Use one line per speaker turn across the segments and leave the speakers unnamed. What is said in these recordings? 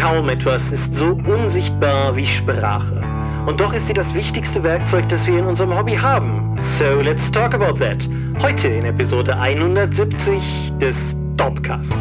Kaum etwas ist so unsichtbar wie Sprache. Und doch ist sie das wichtigste Werkzeug, das wir in unserem Hobby haben. So let's talk about that. Heute in Episode 170 des Dopcast.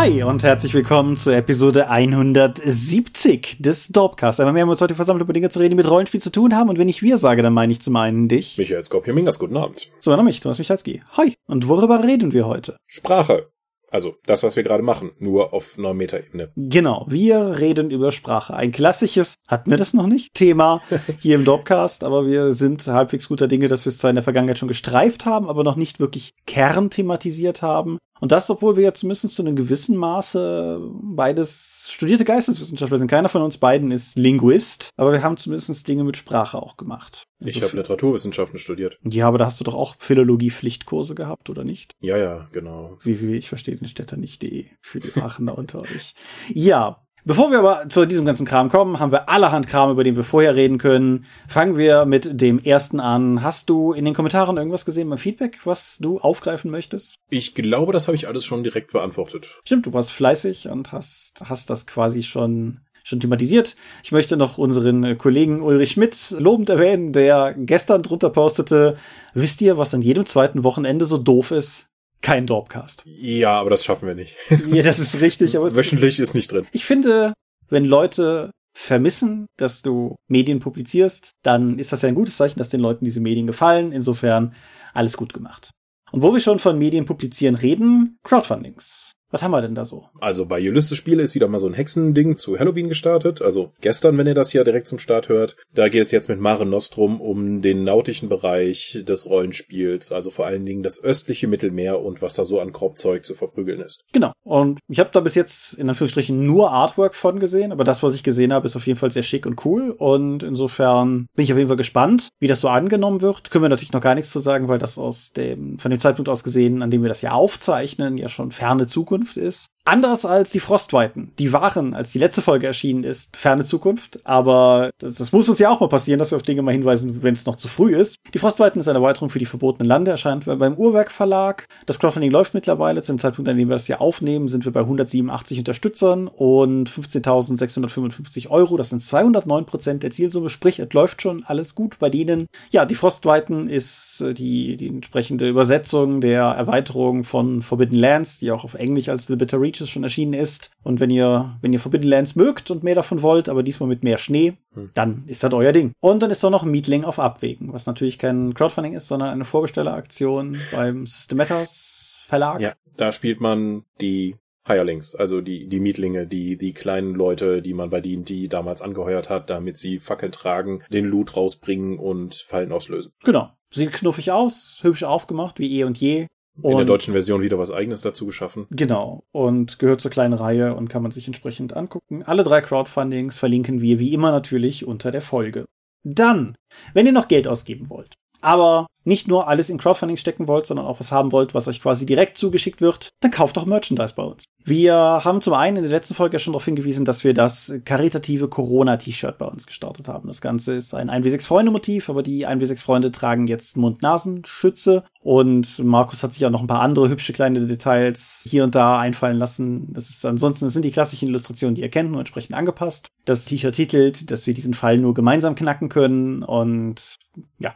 Hi und herzlich willkommen zur Episode 170 des Dorpcast. Einmal mehr haben wir uns heute versammelt, über Dinge zu reden, die mit Rollenspiel zu tun haben. Und wenn ich wir sage, dann meine ich zum einen dich.
Michael Skopje-Mingas, guten Abend.
So, dann mich, Thomas Michalski. Hi. Und worüber reden wir heute?
Sprache. Also das, was wir gerade machen, nur auf einer Metaebene.
Genau, wir reden über Sprache. Ein klassisches, hatten wir das noch nicht, Thema hier im Dopcast, aber wir sind halbwegs guter Dinge, dass wir es zwar in der Vergangenheit schon gestreift haben, aber noch nicht wirklich kernthematisiert haben. Und das, obwohl wir ja zumindest zu einem gewissen Maße beides studierte Geisteswissenschaftler sind. Keiner von uns beiden ist Linguist, aber wir haben zumindest Dinge mit Sprache auch gemacht.
Ich also habe Literaturwissenschaften studiert.
Ja, aber da hast du doch auch Philologie-Pflichtkurse gehabt, oder nicht?
Ja, ja, genau.
Wie, wie ich verstehe den Städter nicht.de für die Aachener unter euch. Ja, Bevor wir aber zu diesem ganzen Kram kommen, haben wir allerhand Kram, über den wir vorher reden können. Fangen wir mit dem ersten an. Hast du in den Kommentaren irgendwas gesehen beim Feedback, was du aufgreifen möchtest?
Ich glaube, das habe ich alles schon direkt beantwortet.
Stimmt, du warst fleißig und hast, hast das quasi schon schon thematisiert. Ich möchte noch unseren Kollegen Ulrich Schmidt lobend erwähnen, der gestern drunter postete, wisst ihr, was an jedem zweiten Wochenende so doof ist? Kein Dorpcast.
Ja, aber das schaffen wir nicht.
ja, das ist richtig. Aber
Wöchentlich ist nicht drin.
Ich finde, wenn Leute vermissen, dass du Medien publizierst, dann ist das ja ein gutes Zeichen, dass den Leuten diese Medien gefallen. Insofern alles gut gemacht. Und wo wir schon von Medien publizieren reden, Crowdfundings. Was haben wir denn da so?
Also bei Ulysses Spiele ist wieder mal so ein Hexending zu Halloween gestartet. Also gestern, wenn ihr das hier direkt zum Start hört. Da geht es jetzt mit Mare Nostrum um den nautischen Bereich des Rollenspiels. Also vor allen Dingen das östliche Mittelmeer und was da so an Korbzeug zu verprügeln ist.
Genau. Und ich habe da bis jetzt in Anführungsstrichen nur Artwork von gesehen. Aber das, was ich gesehen habe, ist auf jeden Fall sehr schick und cool. Und insofern bin ich auf jeden Fall gespannt, wie das so angenommen wird. Können wir natürlich noch gar nichts zu sagen, weil das aus dem, von dem Zeitpunkt aus gesehen, an dem wir das ja aufzeichnen, ja schon ferne Zukunft Zukunft ist. Anders als die Frostweiten. Die waren, als die letzte Folge erschienen ist, ferne Zukunft. Aber das, das muss uns ja auch mal passieren, dass wir auf Dinge mal hinweisen, wenn es noch zu früh ist. Die Frostweiten ist eine Erweiterung für die verbotenen Lande, erscheint beim Uhrwerk Verlag. Das Crowdfunding läuft mittlerweile. Zum Zeitpunkt, an dem wir das hier aufnehmen, sind wir bei 187 Unterstützern und 15.655 Euro. Das sind 209 Prozent der Zielsumme. Sprich, es läuft schon alles gut bei denen. Ja, die Frostweiten ist äh, die, die entsprechende Übersetzung der Erweiterung von Forbidden Lands, die auch auf Englisch als The Bitter Reaches schon erschienen ist. Und wenn ihr, wenn ihr Forbidden Lands mögt und mehr davon wollt, aber diesmal mit mehr Schnee, hm. dann ist das euer Ding. Und dann ist da noch Meetling auf Abwägen, was natürlich kein Crowdfunding ist, sondern eine Vorbestelleraktion beim Systematas Verlag.
Ja, da spielt man die Hirelings, also die, die Mietlinge, die, die kleinen Leute, die man bei D&D damals angeheuert hat, damit sie Fackeln tragen, den Loot rausbringen und Fallen auslösen.
Genau. Sieht knuffig aus, hübsch aufgemacht, wie eh und je.
In der deutschen Version wieder was eigenes dazu geschaffen.
Genau. Und gehört zur kleinen Reihe und kann man sich entsprechend angucken. Alle drei Crowdfundings verlinken wir wie immer natürlich unter der Folge. Dann, wenn ihr noch Geld ausgeben wollt, aber nicht nur alles in Crowdfunding stecken wollt, sondern auch was haben wollt, was euch quasi direkt zugeschickt wird, dann kauft doch Merchandise bei uns. Wir haben zum einen in der letzten Folge schon darauf hingewiesen, dass wir das karitative Corona-T-Shirt bei uns gestartet haben. Das Ganze ist ein 1W6-Freunde-Motiv, aber die 1W6-Freunde tragen jetzt Mund-Nasen-Schütze und Markus hat sich auch noch ein paar andere hübsche kleine Details hier und da einfallen lassen. Das ist ansonsten das sind die klassischen Illustrationen, die ihr kennt, nur entsprechend angepasst. Das T-Shirt titelt, dass wir diesen Fall nur gemeinsam knacken können und ja,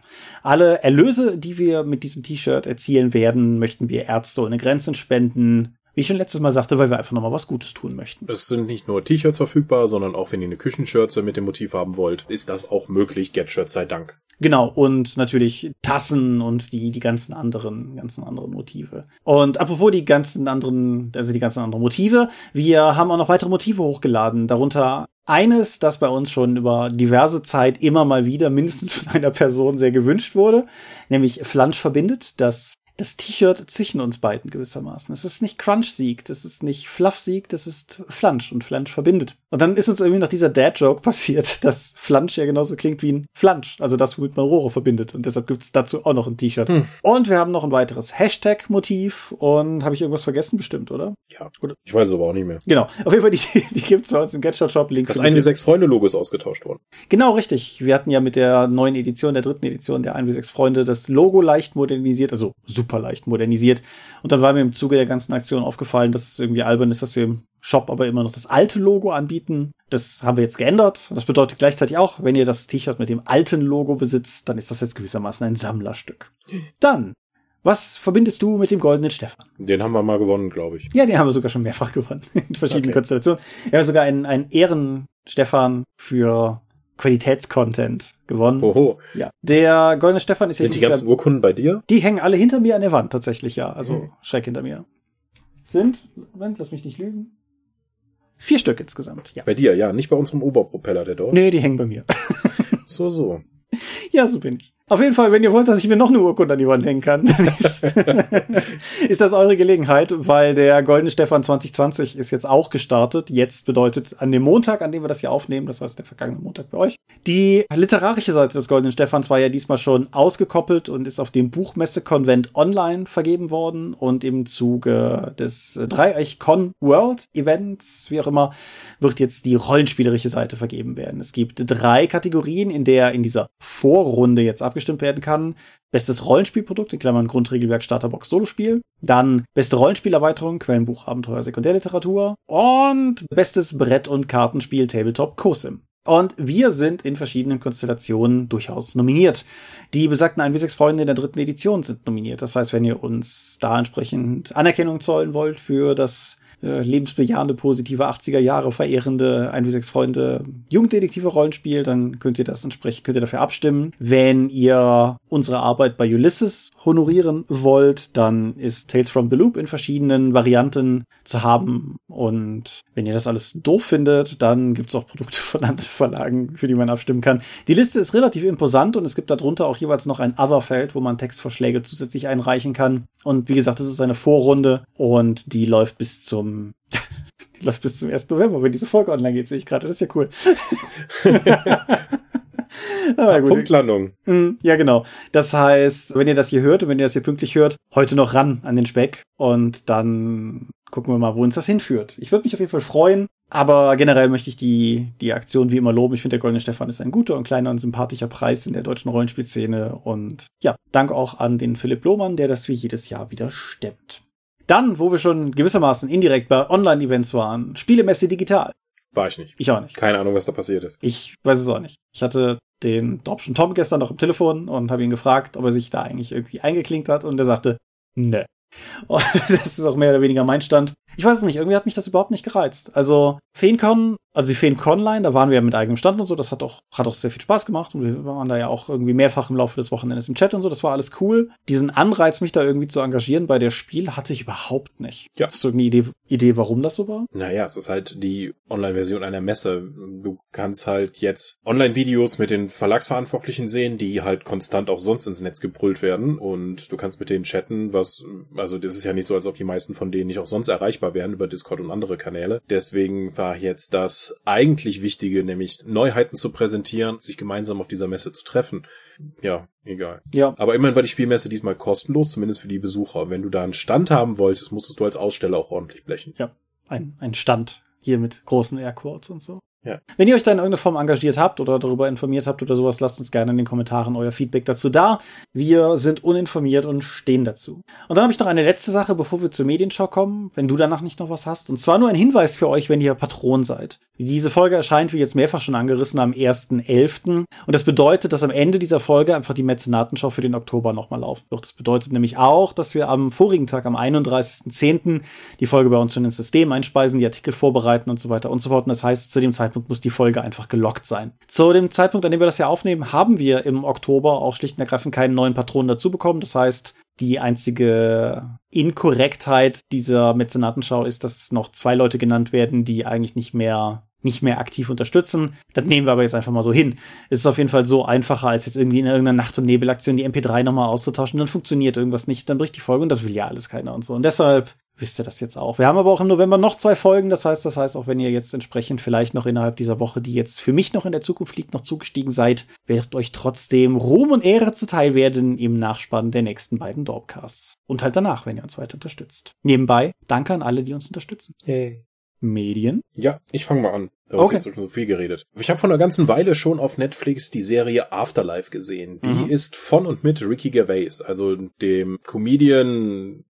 alle Erlöse, die wir mit diesem T-Shirt erzielen werden, möchten wir Ärzte ohne Grenzen spenden. Wie ich schon letztes Mal sagte, weil wir einfach nochmal was Gutes tun möchten.
Es sind nicht nur T-Shirts verfügbar, sondern auch wenn ihr eine Küchenschürze mit dem Motiv haben wollt, ist das auch möglich. Get-Shirts sei Dank.
Genau, und natürlich Tassen und die, die ganzen anderen, ganzen anderen Motive. Und apropos die ganzen anderen, also die ganzen anderen Motive, wir haben auch noch weitere Motive hochgeladen, darunter eines, das bei uns schon über diverse Zeit immer mal wieder mindestens von einer Person sehr gewünscht wurde, nämlich Flansch verbindet, das das T-Shirt zwischen uns beiden gewissermaßen. Es ist nicht Crunch-Sieg, das ist nicht Fluff-Sieg, das ist Flansch und Flansch verbindet. Und dann ist uns irgendwie noch dieser Dad-Joke passiert, dass Flansch ja genauso klingt wie ein Flansch, also das, womit man Rohre verbindet. Und deshalb gibt's dazu auch noch ein T-Shirt. Hm. Und wir haben noch ein weiteres Hashtag-Motiv und habe ich irgendwas vergessen bestimmt, oder?
Ja, gut. Ich weiß es aber auch nicht mehr.
Genau. Auf jeden Fall, die, die gibt's bei uns im Gadget-Shop. Link
das 1 wie 6 Freunde-Logo ist ausgetauscht worden.
Genau, richtig. Wir hatten ja mit der neuen Edition, der dritten Edition der 1 wie 6 Freunde das Logo leicht modernisiert, also super leicht modernisiert. Und dann war mir im Zuge der ganzen Aktion aufgefallen, dass es irgendwie albern ist, dass wir im Shop aber immer noch das alte Logo anbieten. Das haben wir jetzt geändert. Das bedeutet gleichzeitig auch, wenn ihr das T-Shirt mit dem alten Logo besitzt, dann ist das jetzt gewissermaßen ein Sammlerstück. Dann was verbindest du mit dem goldenen Stefan?
Den haben wir mal gewonnen, glaube ich.
Ja, den haben wir sogar schon mehrfach gewonnen. In verschiedenen okay. Konstellationen. Wir haben sogar einen, einen Ehren-Stefan für Qualitätscontent gewonnen.
Oho.
Ja. Der goldene Stefan ist
Sind ja die ganzen Urkunden bei dir?
Die hängen alle hinter mir an der Wand, tatsächlich, ja. Also mhm. schräg hinter mir. Sind, Moment, lass mich nicht lügen. Vier Stück insgesamt, ja.
Bei dir, ja, nicht bei unserem Oberpropeller, der dort.
Nee, die hängen bei mir.
so, so.
Ja, so bin ich. Auf jeden Fall, wenn ihr wollt, dass ich mir noch eine Urkunde an die Wand hängen kann, ist, ist das eure Gelegenheit, weil der Goldene Stefan 2020 ist jetzt auch gestartet. Jetzt bedeutet an dem Montag, an dem wir das hier aufnehmen, das heißt der vergangene Montag bei euch. Die literarische Seite des Goldenen Stefans war ja diesmal schon ausgekoppelt und ist auf dem Buchmesse-Konvent online vergeben worden und im Zuge des Dreieich-Con World Events, wie auch immer, wird jetzt die rollenspielerische Seite vergeben werden. Es gibt drei Kategorien, in der in dieser Vorrunde jetzt abgeschlossen abgestimmt werden kann. Bestes Rollenspielprodukt, in Klammern Grundregelwerk, Starterbox, Solospiel. Dann beste Rollenspielerweiterung, Quellenbuch, Abenteuer, Sekundärliteratur. Und bestes Brett- und Kartenspiel, Tabletop, COSIM. Und wir sind in verschiedenen Konstellationen durchaus nominiert. Die besagten 1 Freunde in der dritten Edition sind nominiert. Das heißt, wenn ihr uns da entsprechend Anerkennung zollen wollt für das äh, lebensbejahende, positive 80er Jahre verehrende 1 wie 6 Freunde Jugenddetektive Rollenspiel, dann könnt ihr das entsprechend, könnt ihr dafür abstimmen. Wenn ihr unsere Arbeit bei Ulysses honorieren wollt, dann ist Tales from the Loop in verschiedenen Varianten zu haben. Und wenn ihr das alles doof findet, dann gibt's auch Produkte von anderen Verlagen, für die man abstimmen kann. Die Liste ist relativ imposant und es gibt darunter auch jeweils noch ein Other-Feld, wo man Textvorschläge zusätzlich einreichen kann. Und wie gesagt, das ist eine Vorrunde und die läuft bis zum die läuft bis zum 1. November, wenn diese Folge online geht, sehe ich gerade. Das ist ja cool.
Aber gut. Punktlandung.
Mhm, ja, genau. Das heißt, wenn ihr das hier hört und wenn ihr das hier pünktlich hört, heute noch ran an den Speck und dann gucken wir mal, wo uns das hinführt. Ich würde mich auf jeden Fall freuen, aber generell möchte ich die, die Aktion wie immer loben. Ich finde, der Goldene Stefan ist ein guter und kleiner und sympathischer Preis in der deutschen Rollenspielszene und ja, danke auch an den Philipp Lohmann, der das wie jedes Jahr wieder stemmt. Dann, wo wir schon gewissermaßen indirekt bei Online-Events waren, Spielemesse digital.
War ich nicht.
Ich auch nicht.
Keine Ahnung, was da passiert ist.
Ich weiß es auch nicht. Ich hatte den Dropschen Tom gestern noch am Telefon und habe ihn gefragt, ob er sich da eigentlich irgendwie eingeklinkt hat und er sagte, ne. das ist auch mehr oder weniger mein Stand. Ich weiß es nicht, irgendwie hat mich das überhaupt nicht gereizt. Also FeenCon also die Feen Conline, da waren wir ja mit eigenem Stand und so, das hat auch, hat auch sehr viel Spaß gemacht und wir waren da ja auch irgendwie mehrfach im Laufe des Wochenendes im Chat und so, das war alles cool. Diesen Anreiz, mich da irgendwie zu engagieren bei der Spiel, hatte ich überhaupt nicht. Ja. Hast du irgendeine Idee, Idee, warum das so war?
Naja, es ist halt die Online-Version einer Messe. Du kannst halt jetzt Online-Videos mit den Verlagsverantwortlichen sehen, die halt konstant auch sonst ins Netz gebrüllt werden und du kannst mit denen chatten, was, also das ist ja nicht so, als ob die meisten von denen nicht auch sonst erreichbar wären über Discord und andere Kanäle. Deswegen war jetzt das eigentlich Wichtige, nämlich Neuheiten zu präsentieren, sich gemeinsam auf dieser Messe zu treffen. Ja, egal.
Ja.
Aber immerhin war die Spielmesse diesmal kostenlos, zumindest für die Besucher. Wenn du da einen Stand haben wolltest, musstest du als Aussteller auch ordentlich blechen.
Ja, ein, ein Stand. Hier mit großen Airquotes und so. Ja. Wenn ihr euch da in irgendeiner Form engagiert habt oder darüber informiert habt oder sowas, lasst uns gerne in den Kommentaren euer Feedback dazu da. Wir sind uninformiert und stehen dazu. Und dann habe ich noch eine letzte Sache, bevor wir zur Medienschau kommen, wenn du danach nicht noch was hast. Und zwar nur ein Hinweis für euch, wenn ihr Patron seid. Diese Folge erscheint, wie jetzt mehrfach schon angerissen, am 1.11. Und das bedeutet, dass am Ende dieser Folge einfach die Mäzenatenschau für den Oktober nochmal laufen wird. Das bedeutet nämlich auch, dass wir am vorigen Tag, am 31.10., die Folge bei uns in das System einspeisen, die Artikel vorbereiten und so weiter und so fort. Und das heißt, zu dem Zeitpunkt Zeitpunkt muss die Folge einfach gelockt sein. Zu dem Zeitpunkt, an dem wir das ja aufnehmen, haben wir im Oktober auch schlicht und ergreifend keinen neuen Patron dazu bekommen. Das heißt, die einzige Inkorrektheit dieser Mäzenatenschau ist, dass noch zwei Leute genannt werden, die eigentlich nicht mehr nicht mehr aktiv unterstützen. Das nehmen wir aber jetzt einfach mal so hin. Es ist auf jeden Fall so einfacher, als jetzt irgendwie in irgendeiner Nacht- und Nebelaktion die MP3 nochmal auszutauschen. Dann funktioniert irgendwas nicht, dann bricht die Folge und das will ja alles keiner und so. Und deshalb wisst ihr das jetzt auch. Wir haben aber auch im November noch zwei Folgen. Das heißt, das heißt, auch wenn ihr jetzt entsprechend vielleicht noch innerhalb dieser Woche, die jetzt für mich noch in der Zukunft liegt, noch zugestiegen seid, wird euch trotzdem Ruhm und Ehre zuteil werden im Nachspann der nächsten beiden Dorpcasts. Und halt danach, wenn ihr uns weiter unterstützt. Nebenbei, danke an alle, die uns unterstützen.
Hey.
Medien.
Ja, ich fange mal an. Da
Okay.
ist jetzt schon so viel geredet. Ich habe vor einer ganzen Weile schon auf Netflix die Serie Afterlife gesehen. Die
Mhm.
ist von und mit Ricky Gervais, also dem Comedian,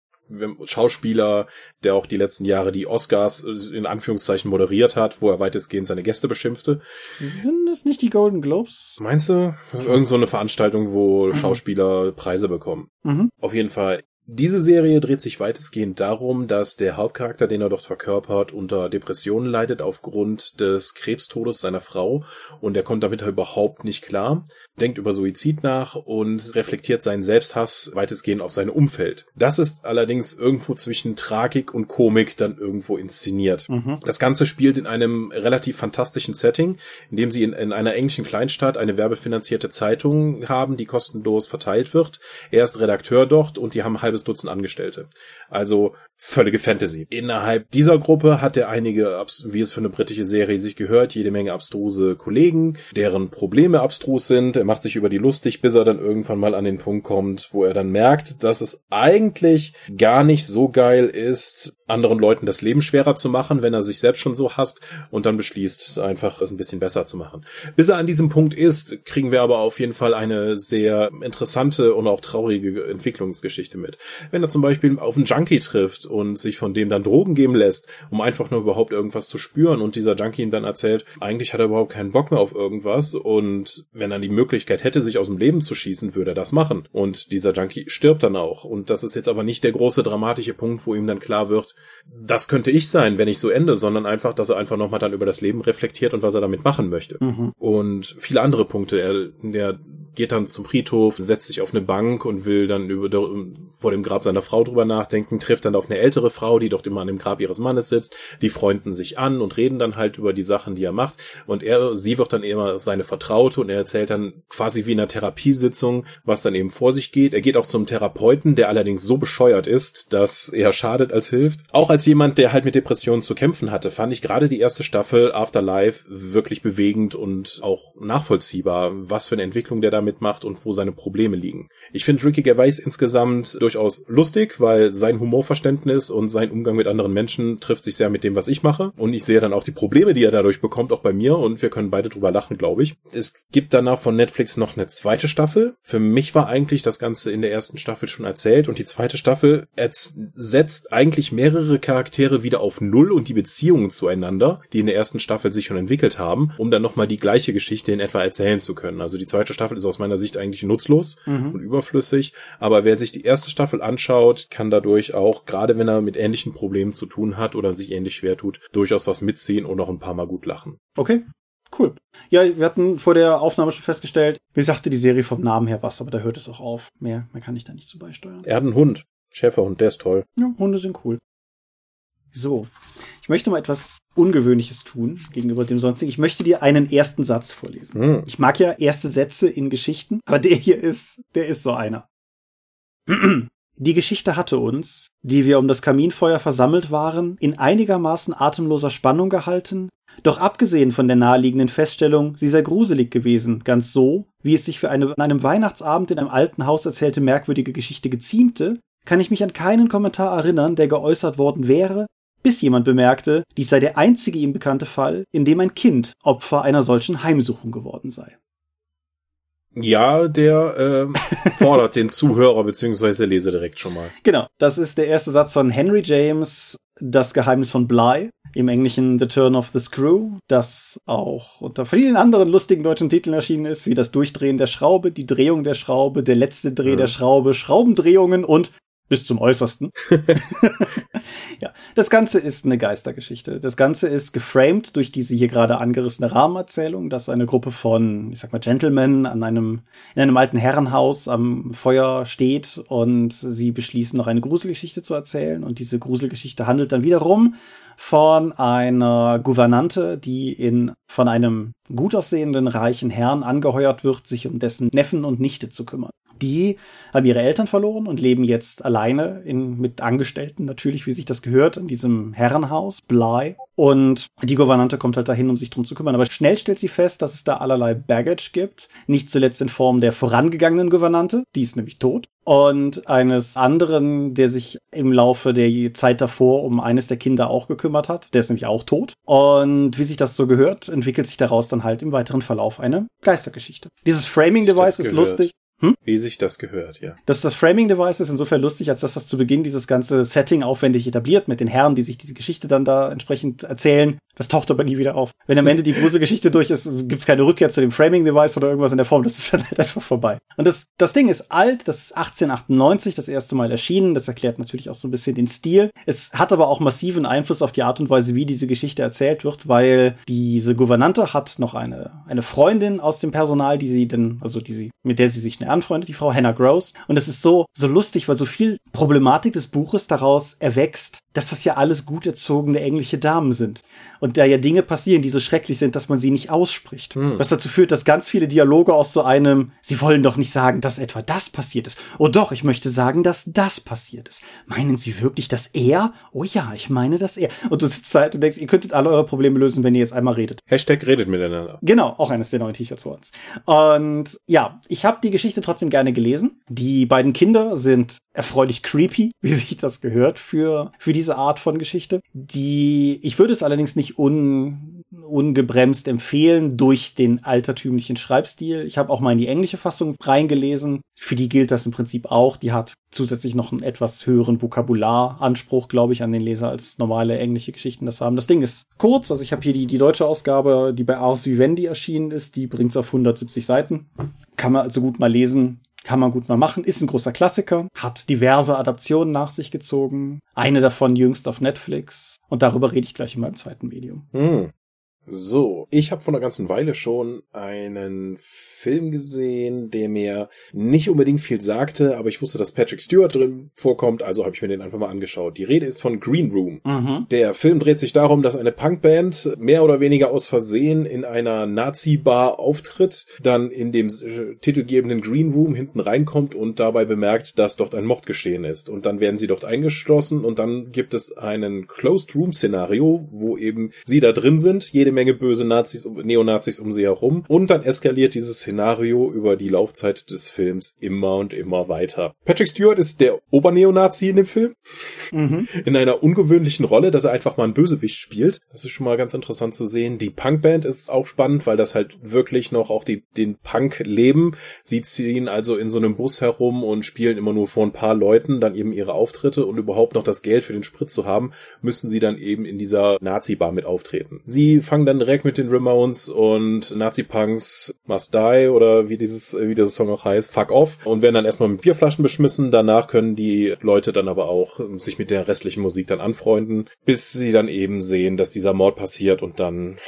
Schauspieler, der auch die letzten Jahre die Oscars äh, in Anführungszeichen moderiert hat, wo er weitestgehend seine Gäste beschimpfte.
Sind es nicht die Golden Globes?
Meinst du? Irgend so eine Veranstaltung, wo Schauspieler Preise bekommen.
Mhm.
Auf jeden Fall. Diese Serie dreht sich weitestgehend darum, dass der Hauptcharakter, den er dort verkörpert, unter Depressionen leidet aufgrund des Krebstodes seiner Frau und er kommt damit halt überhaupt nicht klar, denkt über Suizid nach und reflektiert seinen Selbsthass weitestgehend auf sein Umfeld. Das ist allerdings irgendwo zwischen Tragik und Komik dann irgendwo inszeniert.
Mhm.
Das Ganze spielt in einem relativ fantastischen Setting, in dem sie in, in einer englischen Kleinstadt eine werbefinanzierte Zeitung haben, die kostenlos verteilt wird. Er ist Redakteur dort und die haben ein halbes Dutzend Angestellte. Also völlige Fantasy. Innerhalb dieser Gruppe hat er einige, wie es für eine britische Serie sich gehört, jede Menge abstruse Kollegen, deren Probleme abstrus sind. Er macht sich über die lustig, bis er dann irgendwann mal an den Punkt kommt, wo er dann merkt, dass es eigentlich gar nicht so geil ist, anderen Leuten das Leben schwerer zu machen, wenn er sich selbst schon so hasst und dann beschließt, einfach es ein bisschen besser zu machen. Bis er an diesem Punkt ist, kriegen wir aber auf jeden Fall eine sehr interessante und auch traurige Entwicklungsgeschichte mit. Wenn er zum Beispiel auf einen Junkie trifft und sich von dem dann Drogen geben lässt, um einfach nur überhaupt irgendwas zu spüren und dieser Junkie ihm dann erzählt, eigentlich hat er überhaupt keinen Bock mehr auf irgendwas und wenn er die Möglichkeit hätte, sich aus dem Leben zu schießen, würde er das machen. Und dieser Junkie stirbt dann auch. Und das ist jetzt aber nicht der große dramatische Punkt, wo ihm dann klar wird, das könnte ich sein, wenn ich so ende, sondern einfach, dass er einfach nochmal dann über das Leben reflektiert und was er damit machen möchte.
Mhm.
Und viele andere Punkte. Er, der geht dann zum Friedhof, setzt sich auf eine Bank und will dann über vor dem Grab seiner Frau drüber nachdenken, trifft dann auf eine ältere Frau, die dort immer an dem Grab ihres Mannes sitzt. Die freunden sich an und reden dann halt über die Sachen, die er macht. Und er, sie wird dann immer seine Vertraute und er erzählt dann quasi wie in einer Therapiesitzung, was dann eben vor sich geht. Er geht auch zum Therapeuten, der allerdings so bescheuert ist, dass er schadet als hilft. Auch als jemand, der halt mit Depressionen zu kämpfen hatte, fand ich gerade die erste Staffel Afterlife wirklich bewegend und auch nachvollziehbar, was für eine Entwicklung der damit macht und wo seine Probleme liegen. Ich finde Ricky Gervais insgesamt durchaus lustig, weil sein Humorverständnis und sein Umgang mit anderen Menschen trifft sich sehr mit dem, was ich mache. Und ich sehe dann auch die Probleme, die er dadurch bekommt, auch bei mir. Und wir können beide drüber lachen, glaube ich. Es gibt danach von Netflix noch eine zweite Staffel. Für mich war eigentlich das Ganze in der ersten Staffel schon erzählt. Und die zweite Staffel setzt eigentlich mehrere Charaktere wieder auf Null und die Beziehungen zueinander, die in der ersten Staffel sich schon entwickelt haben, um dann nochmal die gleiche Geschichte in etwa erzählen zu können. Also die zweite Staffel ist aus meiner Sicht eigentlich nutzlos
Mhm.
und überflüssig. Aber wer sich die erste Staffel anschaut, kann dadurch auch, gerade wenn er mit ähnlichen Problemen zu tun hat oder sich ähnlich schwer tut, durchaus was mitziehen und noch ein paar Mal gut lachen.
Okay, cool. Ja, wir hatten vor der Aufnahme schon festgestellt, mir sagte die Serie vom Namen her was, aber da hört es auch auf. Mehr, mehr kann ich da nicht zu beisteuern.
Er hat einen Hund. Schäferhund, der ist toll.
Ja, Hunde sind cool. So, ich möchte mal etwas Ungewöhnliches tun gegenüber dem sonstigen. Ich möchte dir einen ersten Satz vorlesen.
Hm.
Ich mag ja erste Sätze in Geschichten, aber der hier ist, der ist so einer. Die Geschichte hatte uns, die wir um das Kaminfeuer versammelt waren, in einigermaßen atemloser Spannung gehalten, doch abgesehen von der naheliegenden Feststellung, sie sei gruselig gewesen, ganz so, wie es sich für eine an einem Weihnachtsabend in einem alten Haus erzählte merkwürdige Geschichte geziemte, kann ich mich an keinen Kommentar erinnern, der geäußert worden wäre, bis jemand bemerkte, dies sei der einzige ihm bekannte Fall, in dem ein Kind Opfer einer solchen Heimsuchung geworden sei.
Ja, der ähm, fordert den Zuhörer bzw. Leser direkt schon mal.
Genau, das ist der erste Satz von Henry James, Das Geheimnis von Bly, im Englischen The Turn of the Screw, das auch unter vielen anderen lustigen deutschen Titeln erschienen ist, wie das Durchdrehen der Schraube, die Drehung der Schraube, der letzte Dreh
Mhm.
der Schraube, Schraubendrehungen und bis zum Äußersten. ja, das Ganze ist eine Geistergeschichte. Das Ganze ist geframed durch diese hier gerade angerissene Rahmenerzählung, dass eine Gruppe von, ich sag mal, Gentlemen an einem, in einem alten Herrenhaus am Feuer steht und sie beschließen, noch eine Gruselgeschichte zu erzählen. Und diese Gruselgeschichte handelt dann wiederum von einer Gouvernante, die in, von einem gut aussehenden reichen Herrn angeheuert wird, sich um dessen Neffen und Nichte zu kümmern die haben ihre Eltern verloren und leben jetzt alleine in, mit Angestellten natürlich, wie sich das gehört, in diesem Herrenhaus, Bly. Und die Gouvernante kommt halt dahin, um sich drum zu kümmern. Aber schnell stellt sie fest, dass es da allerlei Baggage gibt. Nicht zuletzt in Form der vorangegangenen Gouvernante, die ist nämlich tot. Und eines anderen, der sich im Laufe der Zeit davor um eines der Kinder auch gekümmert hat. Der ist nämlich auch tot. Und wie sich das so gehört, entwickelt sich daraus dann halt im weiteren Verlauf eine Geistergeschichte. Dieses Framing-Device ist lustig.
Hm? Wie sich das gehört, ja.
Das, das Framing-Device ist insofern lustig, als dass das zu Beginn dieses ganze Setting aufwendig etabliert mit den Herren, die sich diese Geschichte dann da entsprechend erzählen. Das taucht aber nie wieder auf. Wenn am Ende die Gruselgeschichte durch ist, gibt's keine Rückkehr zu dem Framing-Device oder irgendwas in der Form. Das ist dann halt einfach vorbei. Und das, das Ding ist alt, das ist 1898 das erste Mal erschienen. Das erklärt natürlich auch so ein bisschen den Stil. Es hat aber auch massiven Einfluss auf die Art und Weise, wie diese Geschichte erzählt wird, weil diese Gouvernante hat noch eine, eine Freundin aus dem Personal, die sie denn, also die sie, mit der sie sich schnell anfreundet, die Frau Hannah Gross. Und es ist so, so lustig, weil so viel Problematik des Buches daraus erwächst, dass das ja alles gut erzogene englische Damen sind und da ja Dinge passieren, die so schrecklich sind, dass man sie nicht ausspricht. Hm. Was dazu führt, dass ganz viele Dialoge aus so einem, sie wollen doch nicht sagen, dass etwa das passiert ist. Oh doch, ich möchte sagen, dass das passiert ist. Meinen Sie wirklich, dass er? Oh ja, ich meine, dass er. Und du sitzt halt und denkst, ihr könntet alle eure Probleme lösen, wenn ihr jetzt einmal redet.
Hashtag redet miteinander.
Genau, auch eines der neuen T-Shirts vor uns. Und ja, ich habe die Geschichte trotzdem gerne gelesen. Die beiden Kinder sind erfreulich creepy, wie sich das gehört für, für diese Art von Geschichte. Die, ich würde es allerdings nicht un, ungebremst empfehlen durch den altertümlichen Schreibstil. Ich habe auch mal in die englische Fassung reingelesen. Für die gilt das im Prinzip auch. Die hat zusätzlich noch einen etwas höheren Vokabularanspruch, glaube ich, an den Leser, als normale englische Geschichten das haben. Das Ding ist kurz, also ich habe hier die, die deutsche Ausgabe, die bei Ars Vivendi erschienen ist, die bringt's auf 170 Seiten. Kann man also gut mal lesen. Kann man gut mal machen, ist ein großer Klassiker, hat diverse Adaptionen nach sich gezogen, eine davon jüngst auf Netflix und darüber rede ich gleich in meinem zweiten Medium.
Hm. So, ich habe vor einer ganzen Weile schon einen Film gesehen, der mir nicht unbedingt viel sagte, aber ich wusste, dass Patrick Stewart drin vorkommt, also habe ich mir den einfach mal angeschaut. Die Rede ist von Green Room. Mhm. Der Film dreht sich darum, dass eine Punkband mehr oder weniger aus Versehen in einer Nazi-Bar auftritt, dann in dem äh, titelgebenden Green Room hinten reinkommt und dabei bemerkt, dass dort ein Mord geschehen ist. Und dann werden sie dort eingeschlossen und dann gibt es einen Closed Room Szenario, wo eben sie da drin sind, jede Menge böse Nazis, Neonazis um sie herum und dann eskaliert dieses Szenario über die Laufzeit des Films immer und immer weiter. Patrick Stewart ist der Oberneonazi in dem Film. Mhm. In einer ungewöhnlichen Rolle, dass er einfach mal einen Bösewicht spielt. Das ist schon mal ganz interessant zu sehen. Die Punkband ist auch spannend, weil das halt wirklich noch auch die, den Punk leben. Sie ziehen also in so einem Bus herum und spielen immer nur vor ein paar Leuten dann eben ihre Auftritte und überhaupt noch das Geld für den Sprit zu haben, müssen sie dann eben in dieser Nazi-Bar mit auftreten. Sie fangen dann direkt mit den Ramones und Nazi-Punks Must Die oder wie dieses, wie dieser Song auch heißt, Fuck Off und werden dann erstmal mit Bierflaschen beschmissen. Danach können die Leute dann aber auch sich mit der restlichen Musik dann anfreunden, bis sie dann eben sehen, dass dieser Mord passiert und dann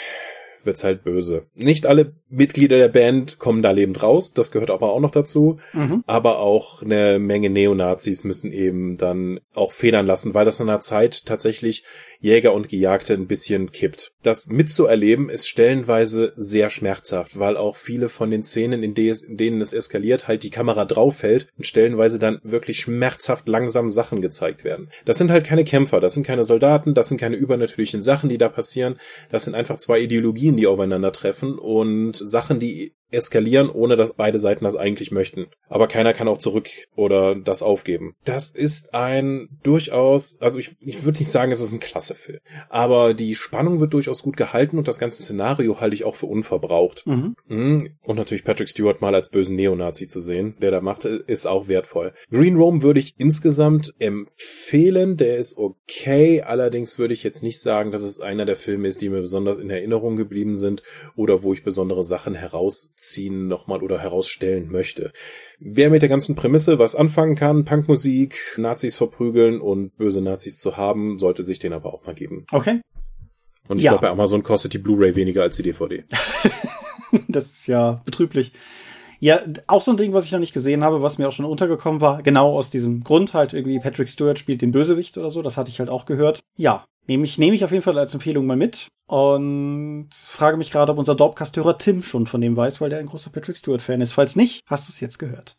wird's halt böse. Nicht alle Mitglieder der Band kommen da lebend raus, das gehört aber auch noch dazu. Mhm. Aber auch eine Menge Neonazis müssen eben dann auch federn lassen, weil das in einer Zeit tatsächlich Jäger und Gejagte ein bisschen kippt. Das mitzuerleben ist stellenweise sehr schmerzhaft, weil auch viele von den Szenen, in, denen es eskaliert, halt die Kamera drauf fällt und stellenweise dann wirklich schmerzhaft langsam Sachen gezeigt werden. Das sind halt keine Kämpfer, das sind keine Soldaten, das sind keine übernatürlichen Sachen, die da passieren. Das sind einfach zwei Ideologien, die aufeinandertreffen und Sachen, die eskalieren, ohne dass beide Seiten das eigentlich möchten. Aber keiner kann auch zurück oder das aufgeben. Das ist ein durchaus, also ich, ich würde nicht sagen, es ist ein klasse Film. Aber die Spannung wird durchaus gut gehalten und das ganze Szenario halte ich auch für unverbraucht. Mhm. mhm. Und natürlich Patrick Stewart mal als bösen Neonazi zu sehen, der da macht, ist auch wertvoll. Green Rome würde ich insgesamt empfehlen. Der ist okay. Allerdings würde ich jetzt nicht sagen, dass es einer der Filme ist, die mir besonders in Erinnerung geblieben sind oder wo ich besondere Sachen heraus herausziehen nochmal oder herausstellen möchte. Wer mit der ganzen Prämisse was anfangen kann, Punkmusik, Nazis verprügeln und böse Nazis zu haben, sollte sich den aber auch mal geben.
Okay.
Und ich ja. glaube, bei Amazon kostet die Blu-ray weniger als die DVD.
das ist ja betrüblich. Ja, auch so ein Ding, was ich noch nicht gesehen habe, was mir auch schon untergekommen war, genau aus diesem Grund halt irgendwie Patrick Stewart spielt den Bösewicht oder so, das hatte ich halt auch gehört. Ja, nehme ich, nehme ich auf jeden Fall als Empfehlung mal mit und frage mich gerade, ob unser Dorpcast-Hörer Tim schon von dem weiß, weil der ein großer Patrick Stewart-Fan ist. Falls nicht, hast du es jetzt gehört.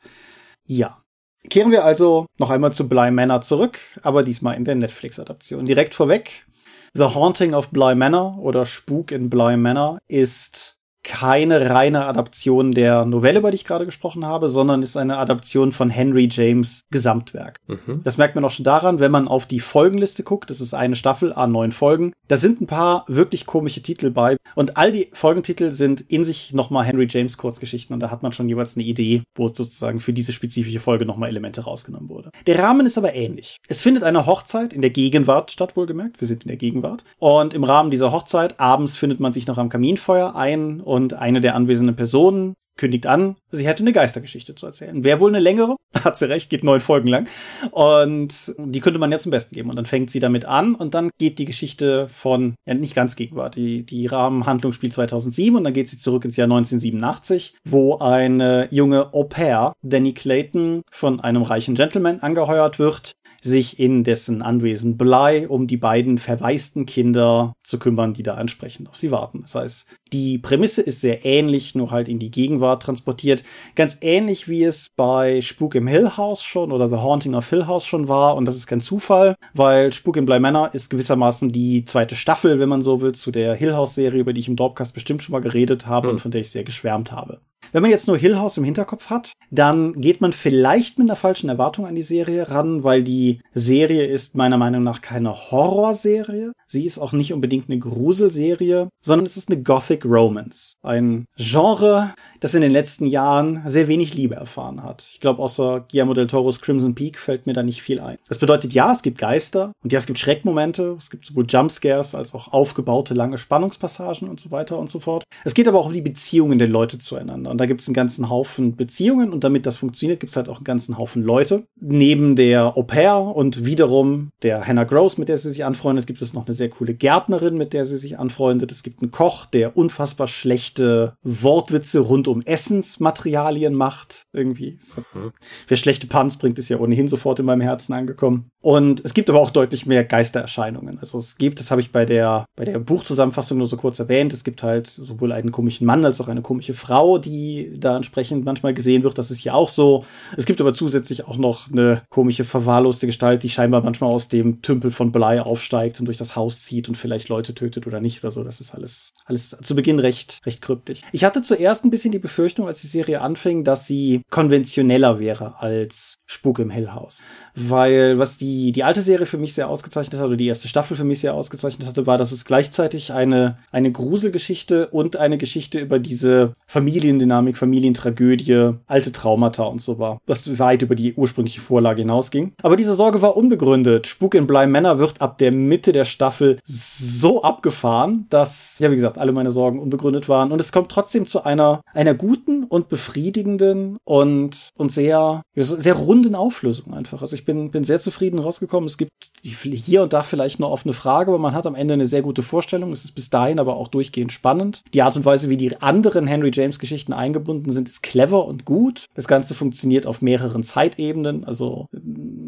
Ja. Kehren wir also noch einmal zu Bly Manor zurück, aber diesmal in der Netflix-Adaption. Direkt vorweg, The Haunting of Bly Manor oder Spuk in Bly Manor ist keine reine Adaption der Novelle, über die ich gerade gesprochen habe, sondern ist eine Adaption von Henry James Gesamtwerk. Mhm. Das merkt man auch schon daran, wenn man auf die Folgenliste guckt. Das ist eine Staffel, a neun Folgen. Da sind ein paar wirklich komische Titel bei. Und all die Folgentitel sind in sich nochmal Henry James Kurzgeschichten. Und da hat man schon jeweils eine Idee, wo sozusagen für diese spezifische Folge nochmal Elemente rausgenommen wurde. Der Rahmen ist aber ähnlich. Es findet eine Hochzeit in der Gegenwart statt, wohlgemerkt. Wir sind in der Gegenwart. Und im Rahmen dieser Hochzeit abends findet man sich noch am Kaminfeuer ein und eine der anwesenden Personen kündigt an, sie hätte eine Geistergeschichte zu erzählen. Wäre wohl eine längere, hat sie recht, geht neun Folgen lang. Und die könnte man ja zum Besten geben. Und dann fängt sie damit an und dann geht die Geschichte von, ja nicht ganz Gegenwart, die, die Rahmenhandlung spielt 2007 und dann geht sie zurück ins Jahr 1987, wo eine junge Au pair, Danny Clayton, von einem reichen Gentleman angeheuert wird, sich in dessen Anwesen Blei um die beiden verwaisten Kinder zu kümmern, die da entsprechend auf sie warten. Das heißt, die Prämisse ist sehr ähnlich, nur halt in die Gegenwart transportiert. Ganz ähnlich wie es bei Spuk im Hill House schon oder The Haunting of Hill House schon war. Und das ist kein Zufall, weil Spuk in Bly Manor ist gewissermaßen die zweite Staffel, wenn man so will, zu der Hill House Serie, über die ich im Dorpcast bestimmt schon mal geredet habe mhm. und von der ich sehr geschwärmt habe. Wenn man jetzt nur Hill House im Hinterkopf hat, dann geht man vielleicht mit einer falschen Erwartung an die Serie ran, weil die Serie ist meiner Meinung nach keine Horrorserie. Sie ist auch nicht unbedingt eine Gruselserie, sondern es ist eine Gothic Romance. Ein Genre, das in den letzten Jahren sehr wenig Liebe erfahren hat. Ich glaube, außer Guillermo del Toros Crimson Peak fällt mir da nicht viel ein. Das bedeutet, ja, es gibt Geister und ja, es gibt Schreckmomente, es gibt sowohl Jumpscares als auch aufgebaute lange Spannungspassagen und so weiter und so fort. Es geht aber auch um die Beziehungen der Leute zueinander. Und da gibt es einen ganzen Haufen Beziehungen und damit das funktioniert, gibt es halt auch einen ganzen Haufen Leute. Neben der Au pair und wiederum der Hannah Gross, mit der sie sich anfreundet, gibt es noch eine sehr coole Gärtnerin, mit der sie sich anfreundet. Es gibt einen Koch, der unfassbar schlechte Wortwitze rund um Essensmaterialien macht. Irgendwie. So. Mhm. Wer schlechte Puns bringt, ist ja ohnehin sofort in meinem Herzen angekommen. Und es gibt aber auch deutlich mehr Geistererscheinungen. Also es gibt, das habe ich bei der, bei der Buchzusammenfassung nur so kurz erwähnt, es gibt halt sowohl einen komischen Mann als auch eine komische Frau, die da entsprechend manchmal gesehen wird. Das ist hier auch so. Es gibt aber zusätzlich auch noch eine komische, verwahrloste Gestalt, die scheinbar manchmal aus dem Tümpel von Blei aufsteigt und durch das Haus zieht und vielleicht Leute tötet oder nicht oder so. Das ist alles, alles zu Beginn recht, recht kryptisch. Ich hatte zuerst ein bisschen die Befürchtung, als die Serie anfing, dass sie konventioneller wäre als Spuk im Hellhaus. Weil was die, die alte Serie für mich sehr ausgezeichnet hat, oder die erste Staffel für mich sehr ausgezeichnet hatte, war, dass es gleichzeitig eine, eine Gruselgeschichte und eine Geschichte über diese Familiendynamik, Familientragödie, alte Traumata und so war. Was weit über die ursprüngliche Vorlage hinausging. Aber diese Sorge war unbegründet. Spuk in Bly Männer wird ab der Mitte der Staffel so abgefahren, dass, ja, wie gesagt, alle meine Sorgen unbegründet waren. Und es kommt trotzdem zu einer, einer guten und befriedigenden und, und sehr, sehr runden Auflösung einfach. Also ich bin, bin sehr zufrieden rausgekommen. Es gibt hier und da vielleicht noch offene Frage, aber man hat am Ende eine sehr gute Vorstellung. Es ist bis dahin aber auch durchgehend spannend. Die Art und Weise, wie die anderen Henry James Geschichten eingebunden sind, ist clever und gut. Das Ganze funktioniert auf mehreren Zeitebenen. Also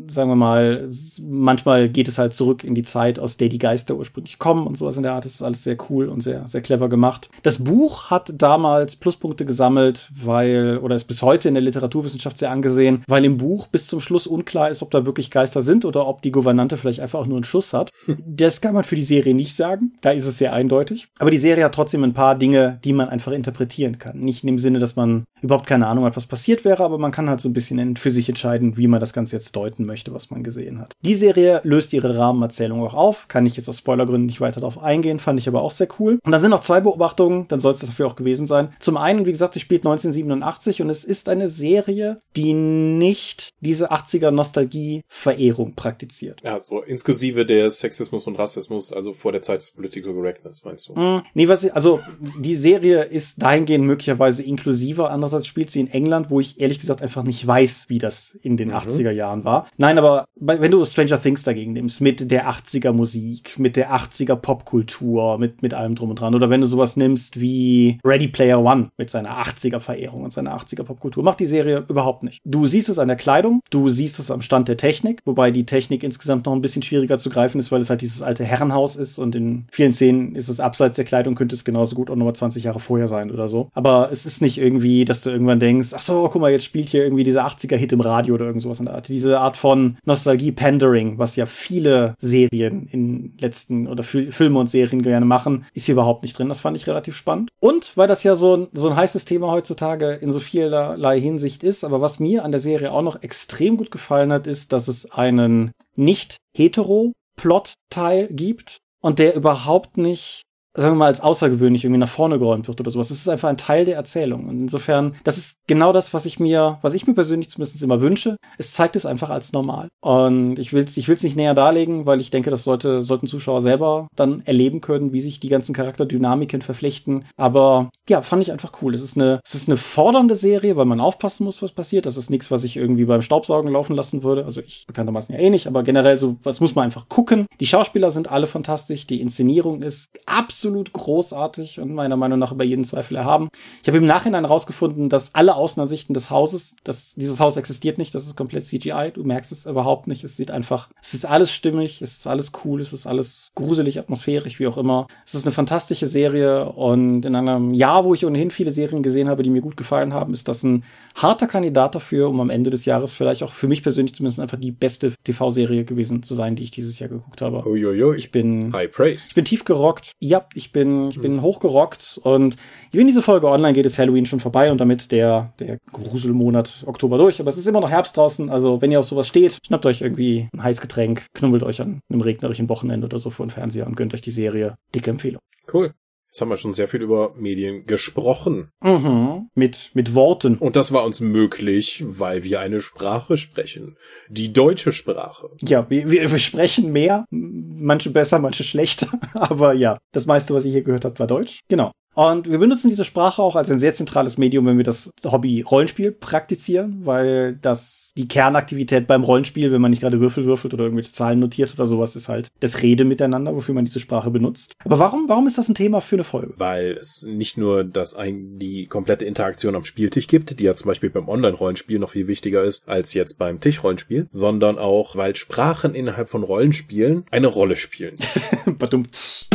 sagen wir mal, manchmal geht es halt zurück in die Zeit, aus der die Geister ursprünglich kommen und sowas in der Art. Das ist alles sehr cool und sehr, sehr clever gemacht. Das Buch hat damals Pluspunkte gesammelt, weil, oder ist bis heute in der Literaturwissenschaft sehr angesehen, weil im Buch bis zum Schluss unklar ist, ob da wirklich Geister sind oder ob die Gouvernante vielleicht einfach auch nur einen Schuss hat. Das kann man für die Serie nicht sagen. Da ist es sehr eindeutig. Aber die Serie hat trotzdem ein paar Dinge, die man einfach interpretieren kann. Nicht in dem Sinne, dass man überhaupt keine Ahnung hat, was passiert wäre, aber man kann halt so ein bisschen für sich entscheiden, wie man das Ganze jetzt deuten möchte möchte, was man gesehen hat. Die Serie löst ihre Rahmenerzählung auch auf, kann ich jetzt aus Spoilergründen nicht weiter darauf eingehen, fand ich aber auch sehr cool. Und dann sind noch zwei Beobachtungen, dann soll es dafür auch gewesen sein. Zum einen, wie gesagt, sie spielt 1987 und es ist eine Serie, die nicht diese 80er Nostalgie-Verehrung praktiziert.
Ja, so inklusive der Sexismus und Rassismus, also vor der Zeit des Political Correctness, meinst du?
Mm, nee, was ich, also die Serie ist dahingehend möglicherweise inklusiver. Andererseits spielt sie in England, wo ich ehrlich gesagt einfach nicht weiß, wie das in den mhm. 80er Jahren war. Nein, aber wenn du Stranger Things dagegen nimmst, mit der 80er Musik, mit der 80er Popkultur, mit, mit allem drum und dran, oder wenn du sowas nimmst wie Ready Player One mit seiner 80er Verehrung und seiner 80er Popkultur, macht die Serie überhaupt nicht. Du siehst es an der Kleidung, du siehst es am Stand der Technik, wobei die Technik insgesamt noch ein bisschen schwieriger zu greifen ist, weil es halt dieses alte Herrenhaus ist und in vielen Szenen ist es abseits der Kleidung, könnte es genauso gut auch nochmal 20 Jahre vorher sein oder so. Aber es ist nicht irgendwie, dass du irgendwann denkst, ach so, guck mal, jetzt spielt hier irgendwie dieser 80er-Hit im Radio oder irgend sowas in der Art. Diese Art von Nostalgie-Pandering, was ja viele Serien in letzten oder Filme und Serien gerne machen, ist hier überhaupt nicht drin. Das fand ich relativ spannend. Und weil das ja so ein, so ein heißes Thema heutzutage in so vielerlei Hinsicht ist, aber was mir an der Serie auch noch extrem gut gefallen hat, ist, dass es einen nicht hetero Plot-Teil gibt und der überhaupt nicht sagen wir mal, als außergewöhnlich irgendwie nach vorne geräumt wird oder sowas. Es ist einfach ein Teil der Erzählung. Und insofern, das ist genau das, was ich mir, was ich mir persönlich zumindest immer wünsche. Es zeigt es einfach als normal. Und ich will es ich will's nicht näher darlegen, weil ich denke, das sollte, sollten Zuschauer selber dann erleben können, wie sich die ganzen Charakterdynamiken verflechten. Aber ja, fand ich einfach cool. Es ist eine, es ist eine fordernde Serie, weil man aufpassen muss, was passiert. Das ist nichts, was ich irgendwie beim Staubsaugen laufen lassen würde. Also ich bekanntermaßen ja eh nicht, aber generell so, was muss man einfach gucken. Die Schauspieler sind alle fantastisch. Die Inszenierung ist absolut absolut großartig und meiner Meinung nach über jeden Zweifel erhaben. Ich habe im Nachhinein herausgefunden, dass alle Außenansichten des Hauses, dass dieses Haus existiert nicht, das ist komplett CGI. Du merkst es überhaupt nicht. Es sieht einfach, es ist alles stimmig, es ist alles cool, es ist alles gruselig, atmosphärisch, wie auch immer. Es ist eine fantastische Serie und in einem Jahr, wo ich ohnehin viele Serien gesehen habe, die mir gut gefallen haben, ist das ein harter Kandidat dafür, um am Ende des Jahres vielleicht auch für mich persönlich zumindest einfach die beste TV-Serie gewesen zu sein, die ich dieses Jahr geguckt habe.
Uiuiui.
Ich bin,
High Praise.
ich bin tief gerockt. Ja, ich bin, ich bin mhm. hochgerockt und wenn diese Folge online geht, ist Halloween schon vorbei und damit der, der Gruselmonat Oktober durch. Aber es ist immer noch Herbst draußen, also wenn ihr auf sowas steht, schnappt euch irgendwie ein Heißgetränk, knubbelt euch an einem regnerischen Wochenende oder so vor den Fernseher und gönnt euch die Serie. Dicke Empfehlung.
Cool. Jetzt haben wir schon sehr viel über Medien gesprochen.
Mhm. Mit, mit Worten.
Und das war uns möglich, weil wir eine Sprache sprechen. Die deutsche Sprache.
Ja, wir, wir, wir sprechen mehr. Manche besser, manche schlechter. Aber ja, das meiste, was ich hier gehört habe, war Deutsch. Genau. Und wir benutzen diese Sprache auch als ein sehr zentrales Medium, wenn wir das Hobby Rollenspiel praktizieren, weil das die Kernaktivität beim Rollenspiel, wenn man nicht gerade Würfel würfelt oder irgendwelche Zahlen notiert oder sowas, ist halt das Rede miteinander, wofür man diese Sprache benutzt. Aber warum, warum ist das ein Thema für eine Folge?
Weil es nicht nur das ein, die komplette Interaktion am Spieltisch gibt, die ja zum Beispiel beim Online-Rollenspiel noch viel wichtiger ist als jetzt beim Tischrollenspiel, sondern auch, weil Sprachen innerhalb von Rollenspielen eine Rolle spielen.
Badumts.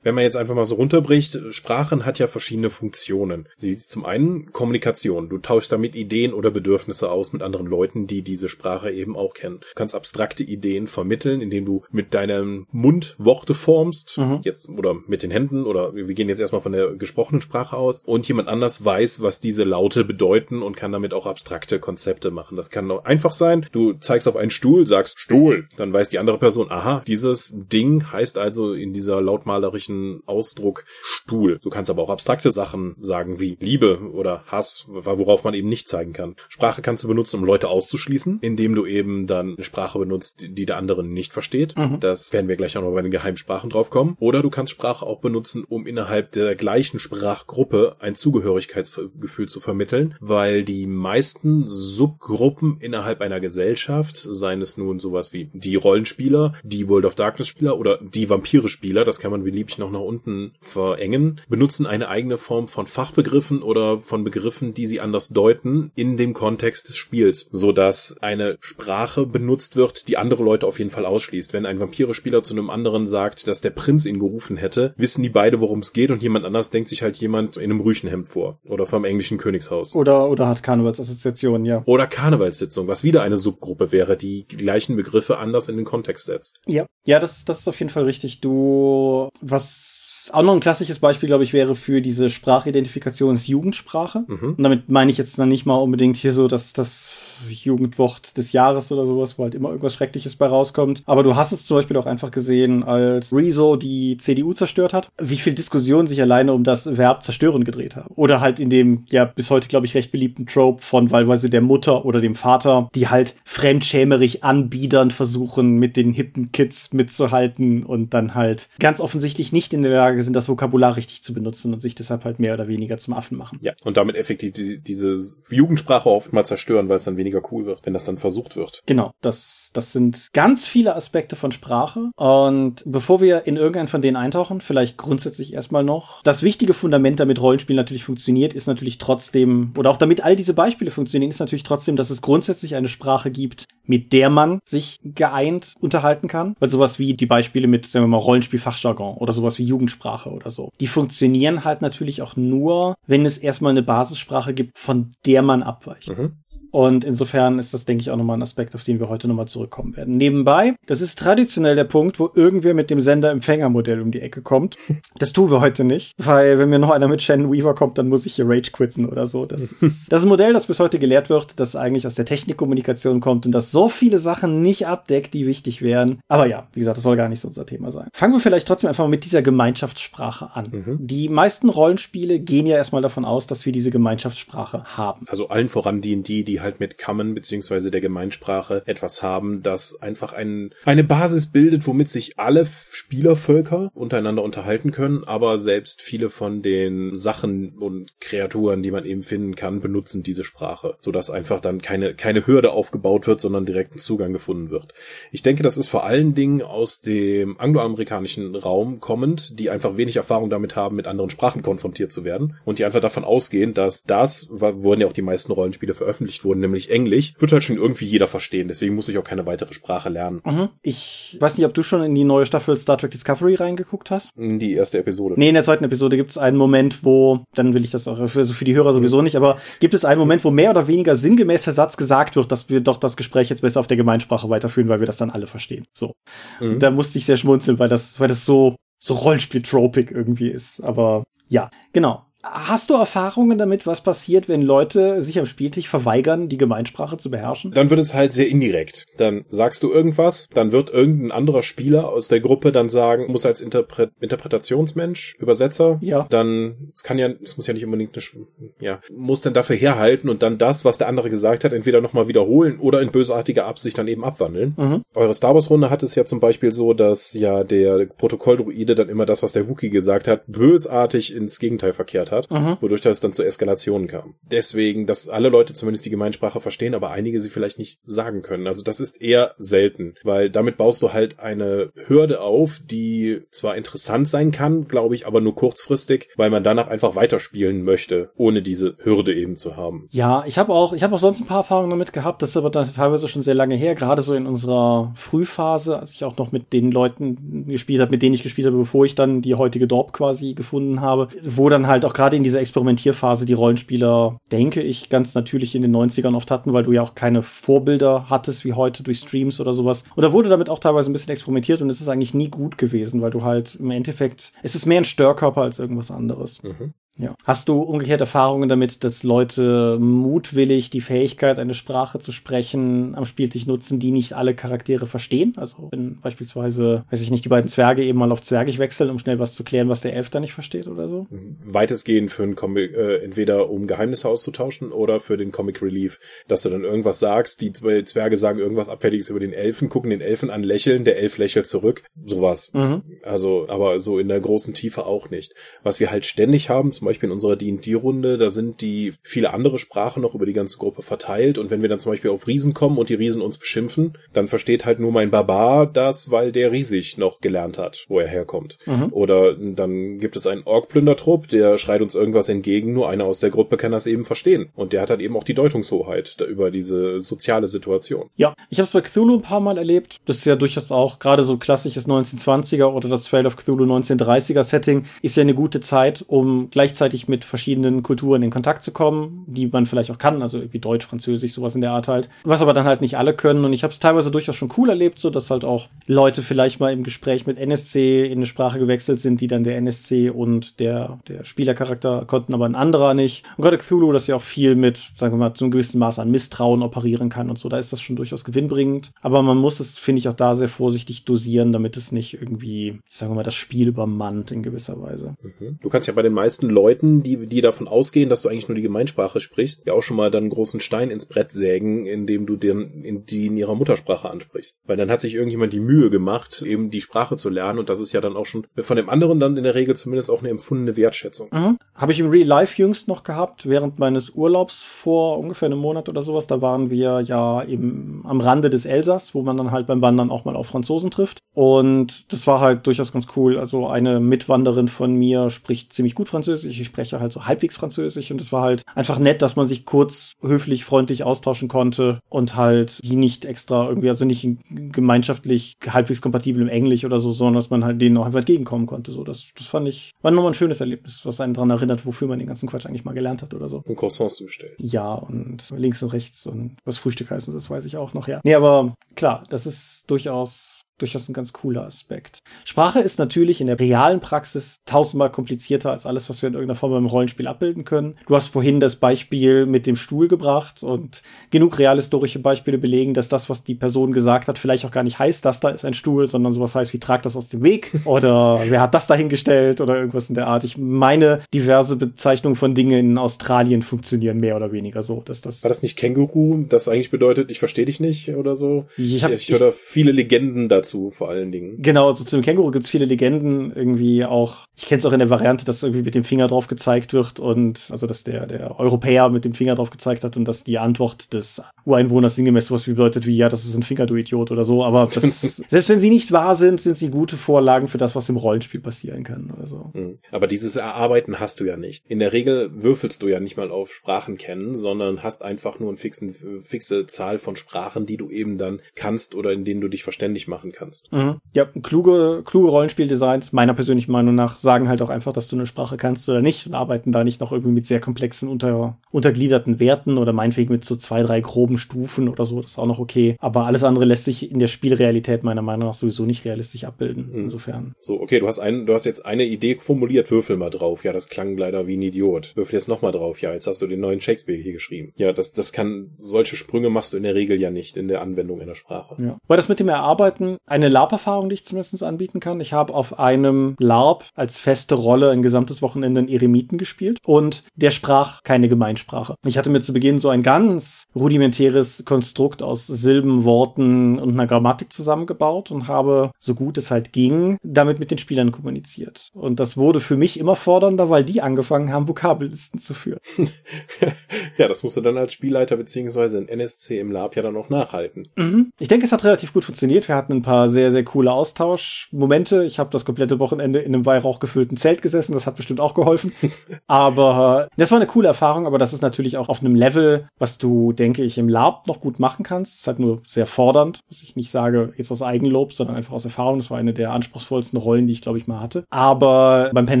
Wenn man jetzt einfach mal so runterbricht, Sprachen hat ja verschiedene Funktionen. Sie zum einen Kommunikation. Du tauschst damit Ideen oder Bedürfnisse aus mit anderen Leuten, die diese Sprache eben auch kennen. Du kannst abstrakte Ideen vermitteln, indem du mit deinem Mund Worte formst, mhm. jetzt oder mit den Händen oder wir gehen jetzt erstmal von der gesprochenen Sprache aus und jemand anders weiß, was diese Laute bedeuten und kann damit auch abstrakte Konzepte machen. Das kann auch einfach sein. Du zeigst auf einen Stuhl, sagst Stuhl, dann weiß die andere Person, aha, dieses Ding heißt also in dieser lautmalerischen klassischen Ausdruck Stuhl. Du kannst aber auch abstrakte Sachen sagen wie Liebe oder Hass, worauf man eben nicht zeigen kann. Sprache kannst du benutzen, um Leute auszuschließen, indem du eben dann eine Sprache benutzt, die der andere nicht versteht. Mhm. Das werden wir gleich auch noch bei den Geheimsprachen drauf kommen. Oder du kannst Sprache auch benutzen, um innerhalb der gleichen Sprachgruppe ein Zugehörigkeitsgefühl zu vermitteln, weil die meisten Subgruppen innerhalb einer Gesellschaft, seien es nun sowas wie die Rollenspieler, die World of Darkness Spieler oder die Vampire Spieler, das kann man beliebig noch nach unten verengen, benutzen eine eigene Form von Fachbegriffen oder von Begriffen, die sie anders deuten in dem Kontext des Spiels, so dass eine Sprache benutzt wird, die andere Leute auf jeden Fall ausschließt. Wenn ein Vampire-Spieler zu einem anderen sagt, dass der Prinz ihn gerufen hätte, wissen die beide, worum es geht und jemand anders denkt sich halt jemand in einem Rüschenhemd vor oder vom englischen Königshaus.
Oder, oder hat Karnevalsassoziationen, ja.
Oder Karnevalssitzung, was wieder eine Subgruppe wäre, die gleichen Begriffe anders in den Kontext setzt.
Ja, ja, das, das ist auf jeden Fall richtig. Du, was Yes. Auch noch ein klassisches Beispiel, glaube ich, wäre für diese Sprachidentifikation ist Jugendsprache. Mhm. Und damit meine ich jetzt dann nicht mal unbedingt hier so, dass das Jugendwort des Jahres oder sowas, wo halt immer irgendwas Schreckliches bei rauskommt. Aber du hast es zum Beispiel auch einfach gesehen, als Rezo die CDU zerstört hat, wie viel Diskussion sich alleine um das Verb zerstören gedreht haben. Oder halt in dem, ja, bis heute, glaube ich, recht beliebten Trope von wahlweise der Mutter oder dem Vater, die halt fremdschämerig anbiedern versuchen, mit den hippen Kids mitzuhalten und dann halt ganz offensichtlich nicht in der Lage sind, das Vokabular richtig zu benutzen und sich deshalb halt mehr oder weniger zum Affen machen.
Ja, und damit effektiv die, diese Jugendsprache oft mal zerstören, weil es dann weniger cool wird, wenn das dann versucht wird.
Genau, das, das sind ganz viele Aspekte von Sprache. Und bevor wir in irgendeinen von denen eintauchen, vielleicht grundsätzlich erstmal noch, das wichtige Fundament, damit Rollenspiel natürlich funktioniert, ist natürlich trotzdem, oder auch damit all diese Beispiele funktionieren, ist natürlich trotzdem, dass es grundsätzlich eine Sprache gibt, mit der man sich geeint unterhalten kann. Weil sowas wie die Beispiele mit, sagen wir mal, Rollenspielfachjargon oder sowas wie Jugendsprache oder so, die funktionieren halt natürlich auch nur, wenn es erstmal eine Basissprache gibt, von der man abweicht. Mhm. Und insofern ist das, denke ich, auch nochmal ein Aspekt, auf den wir heute nochmal zurückkommen werden. Nebenbei, das ist traditionell der Punkt, wo irgendwer mit dem Sender-Empfänger-Modell um die Ecke kommt. Das tun wir heute nicht, weil wenn mir noch einer mit Shannon Weaver kommt, dann muss ich hier Rage quitten oder so. Das ist, das ist ein Modell, das bis heute gelehrt wird, das eigentlich aus der Technikkommunikation kommt und das so viele Sachen nicht abdeckt, die wichtig wären. Aber ja, wie gesagt, das soll gar nicht so unser Thema sein. Fangen wir vielleicht trotzdem einfach mal mit dieser Gemeinschaftssprache an. Mhm. Die meisten Rollenspiele gehen ja erstmal davon aus, dass wir diese Gemeinschaftssprache haben.
Also allen voran die, die, die halt mit Common beziehungsweise der Gemeinsprache etwas haben, das einfach ein, eine Basis bildet, womit sich alle Spielervölker untereinander unterhalten können, aber selbst viele von den Sachen und Kreaturen, die man eben finden kann, benutzen diese Sprache, sodass einfach dann keine, keine Hürde aufgebaut wird, sondern direkt ein Zugang gefunden wird. Ich denke, das ist vor allen Dingen aus dem angloamerikanischen Raum kommend, die einfach wenig Erfahrung damit haben, mit anderen Sprachen konfrontiert zu werden und die einfach davon ausgehen, dass das, wurden ja auch die meisten Rollenspiele veröffentlicht wurden, nämlich Englisch, wird halt schon irgendwie jeder verstehen. Deswegen muss ich auch keine weitere Sprache lernen.
Mhm. Ich weiß nicht, ob du schon in die neue Staffel Star Trek Discovery reingeguckt hast.
In die erste Episode.
Nee, in der zweiten Episode gibt es einen Moment, wo, dann will ich das auch für, für die Hörer sowieso nicht, aber gibt es einen Moment, wo mehr oder weniger sinngemäß der Satz gesagt wird, dass wir doch das Gespräch jetzt besser auf der Gemeinsprache weiterführen, weil wir das dann alle verstehen. So. Mhm. Da musste ich sehr schmunzeln, weil das, weil das so, so Rollenspiel-tropik irgendwie ist. Aber ja, genau. Hast du Erfahrungen damit, was passiert, wenn Leute sich am Spieltisch verweigern, die Gemeinsprache zu beherrschen?
Dann wird es halt sehr indirekt. Dann sagst du irgendwas, dann wird irgendein anderer Spieler aus der Gruppe dann sagen, muss als Interpret Interpretationsmensch, Übersetzer,
ja.
dann, es kann ja, es muss ja nicht unbedingt eine, ja, muss dann dafür herhalten und dann das, was der andere gesagt hat, entweder nochmal wiederholen oder in bösartiger Absicht dann eben abwandeln. Mhm. Eure Star Wars Runde hat es ja zum Beispiel so, dass ja der Protokolldruide dann immer das, was der Wookie gesagt hat, bösartig ins Gegenteil verkehrt hat hat, mhm. wodurch das dann zu Eskalationen kam. Deswegen, dass alle Leute zumindest die Gemeinsprache verstehen, aber einige sie vielleicht nicht sagen können. Also das ist eher selten, weil damit baust du halt eine Hürde auf, die zwar interessant sein kann, glaube ich, aber nur kurzfristig, weil man danach einfach weiterspielen möchte, ohne diese Hürde eben zu haben.
Ja, ich habe auch, ich habe auch sonst ein paar Erfahrungen damit gehabt, das ist aber dann teilweise schon sehr lange her, gerade so in unserer Frühphase, als ich auch noch mit den Leuten gespielt habe, mit denen ich gespielt habe, bevor ich dann die heutige Dorp quasi gefunden habe, wo dann halt auch gerade gerade in dieser Experimentierphase die Rollenspieler, denke ich, ganz natürlich in den 90ern oft hatten, weil du ja auch keine Vorbilder hattest wie heute durch Streams oder sowas. Und da wurde damit auch teilweise ein bisschen experimentiert und es ist eigentlich nie gut gewesen, weil du halt im Endeffekt, es ist mehr ein Störkörper als irgendwas anderes. Mhm. Ja. Hast du umgekehrt Erfahrungen damit, dass Leute mutwillig die Fähigkeit, eine Sprache zu sprechen, am Spieltisch nutzen, die nicht alle Charaktere verstehen? Also wenn beispielsweise, weiß ich nicht, die beiden Zwerge eben mal auf Zwergig wechseln, um schnell was zu klären, was der Elf da nicht versteht oder so?
Weitestgehend für einen Comic, äh, entweder um Geheimnisse auszutauschen oder für den Comic Relief, dass du dann irgendwas sagst, die zwei Zwerge sagen irgendwas Abfälliges über den Elfen, gucken den Elfen an, lächeln, der Elf lächelt zurück, sowas. Mhm. Also, aber so in der großen Tiefe auch nicht. Was wir halt ständig haben, zum Beispiel in unserer D&D-Runde, da sind die viele andere Sprachen noch über die ganze Gruppe verteilt und wenn wir dann zum Beispiel auf Riesen kommen und die Riesen uns beschimpfen, dann versteht halt nur mein Barbar das, weil der riesig noch gelernt hat, wo er herkommt. Mhm. Oder dann gibt es einen Ork-Plündertrupp, der schreit uns irgendwas entgegen, nur einer aus der Gruppe kann das eben verstehen und der hat halt eben auch die Deutungshoheit über diese soziale Situation.
Ja, ich habe es bei Cthulhu ein paar Mal erlebt. Das ist ja durchaus auch gerade so klassisches 1920er oder das Trail of Cthulhu 1930er Setting ist ja eine gute Zeit, um gleich gleichzeitig mit verschiedenen Kulturen in Kontakt zu kommen, die man vielleicht auch kann, also wie Deutsch, Französisch, sowas in der Art halt. Was aber dann halt nicht alle können. Und ich habe es teilweise durchaus schon cool erlebt, so dass halt auch Leute vielleicht mal im Gespräch mit NSC in eine Sprache gewechselt sind, die dann der NSC und der, der Spielercharakter konnten, aber ein anderer nicht. Und gerade Cthulhu, das ja auch viel mit, sagen wir mal, zu einem gewissen Maß an Misstrauen operieren kann und so, da ist das schon durchaus gewinnbringend. Aber man muss es, finde ich, auch da sehr vorsichtig dosieren, damit es nicht irgendwie, ich sage mal, das Spiel übermannt in gewisser Weise.
Mhm. Du kannst ja bei den meisten Leuten, die, die davon ausgehen, dass du eigentlich nur die Gemeinsprache sprichst, ja auch schon mal dann einen großen Stein ins Brett sägen, indem du den, in die in ihrer Muttersprache ansprichst. Weil dann hat sich irgendjemand die Mühe gemacht, eben die Sprache zu lernen und das ist ja dann auch schon von dem anderen dann in der Regel zumindest auch eine empfundene Wertschätzung.
Mhm. Habe ich im Real Life jüngst noch gehabt, während meines Urlaubs vor ungefähr einem Monat oder sowas. Da waren wir ja eben am Rande des Elsass, wo man dann halt beim Wandern auch mal auf Franzosen trifft. Und das war halt durchaus ganz cool. Also eine Mitwanderin von mir spricht ziemlich gut Französisch. Ich spreche halt so halbwegs Französisch und es war halt einfach nett, dass man sich kurz höflich, freundlich austauschen konnte und halt die nicht extra irgendwie, also nicht gemeinschaftlich halbwegs kompatibel im Englisch oder so, sondern dass man halt denen auch einfach entgegenkommen konnte. So, das, das fand ich, war nochmal ein schönes Erlebnis, was einen daran erinnert, wofür man den ganzen Quatsch eigentlich mal gelernt hat oder so.
Und Croissants zu bestellen.
Ja, und links und rechts und was Frühstück heißt, das weiß ich auch noch, ja. Nee, aber klar, das ist durchaus durchaus ein ganz cooler Aspekt. Sprache ist natürlich in der realen Praxis tausendmal komplizierter als alles, was wir in irgendeiner Form beim Rollenspiel abbilden können. Du hast vorhin das Beispiel mit dem Stuhl gebracht und genug realhistorische Beispiele belegen, dass das, was die Person gesagt hat, vielleicht auch gar nicht heißt, das da ist ein Stuhl, sondern sowas heißt wie trag das aus dem Weg oder wer hat das dahingestellt oder irgendwas in der Art. Ich meine, diverse Bezeichnungen von Dingen in Australien funktionieren mehr oder weniger so, dass das.
War das nicht Känguru, das eigentlich bedeutet, ich verstehe dich nicht oder so?
Ich, hab,
ich, ich höre viele Legenden dazu dazu, vor allen Dingen.
Genau, also zum Känguru gibt's viele Legenden, irgendwie auch, ich kenne es auch in der Variante, dass irgendwie mit dem Finger drauf gezeigt wird und also dass der, der Europäer mit dem Finger drauf gezeigt hat und dass die Antwort des Ureinwohners sinngemäß sowas wie bedeutet wie, ja, das ist ein Finger, du Idiot oder so, aber das, selbst wenn sie nicht wahr sind, sind sie gute Vorlagen für das, was im Rollenspiel passieren kann oder so.
Mhm. Aber dieses Erarbeiten hast du ja nicht. In der Regel würfelst du ja nicht mal auf Sprachen kennen, sondern hast einfach nur eine fixen, fixe Zahl von Sprachen, die du eben dann kannst oder in denen du dich verständig machen kannst.
Mhm. Ja, kluge, kluge Rollenspieldesigns, meiner persönlichen Meinung nach, sagen halt auch einfach, dass du eine Sprache kannst oder nicht und arbeiten da nicht noch irgendwie mit sehr komplexen unter, untergliederten Werten oder meinetwegen mit so zwei, drei groben Stufen oder so, das ist auch noch okay. Aber alles andere lässt sich in der Spielrealität meiner Meinung nach sowieso nicht realistisch abbilden. Mhm. Insofern.
So, okay, du hast ein, du hast jetzt eine Idee formuliert, würfel mal drauf. Ja, das klang leider wie ein Idiot. Würfel jetzt nochmal drauf. Ja, jetzt hast du den neuen Shakespeare hier geschrieben. Ja, das, das kann, solche Sprünge machst du in der Regel ja nicht in der Anwendung in der Sprache.
Ja. Weil das mit dem Erarbeiten eine LARP-Erfahrung, die ich zumindest anbieten kann. Ich habe auf einem LARP als feste Rolle ein gesamtes Wochenende einen Eremiten gespielt und der sprach keine Gemeinsprache. Ich hatte mir zu Beginn so ein ganz rudimentäres Konstrukt aus Silben, Worten und einer Grammatik zusammengebaut und habe, so gut es halt ging, damit mit den Spielern kommuniziert. Und das wurde für mich immer fordernder, weil die angefangen haben, Vokabellisten zu führen.
ja, das musst du dann als Spielleiter beziehungsweise in NSC im Lab ja dann auch nachhalten.
Mhm. Ich denke, es hat relativ gut funktioniert. Wir hatten ein paar sehr, sehr coole Austauschmomente. Ich habe das komplette Wochenende in einem Weihrauch gefüllten Zelt gesessen. Das hat bestimmt auch geholfen. aber das war eine coole Erfahrung, aber das ist natürlich auch auf einem Level, was du, denke ich, im Lab noch gut machen kannst. Das ist halt nur sehr fordernd, was ich nicht sage jetzt aus Eigenlob, sondern einfach aus Erfahrung. Das war eine der anspruchsvollsten Rollen, die ich, glaube ich, mal hatte. Aber beim Pen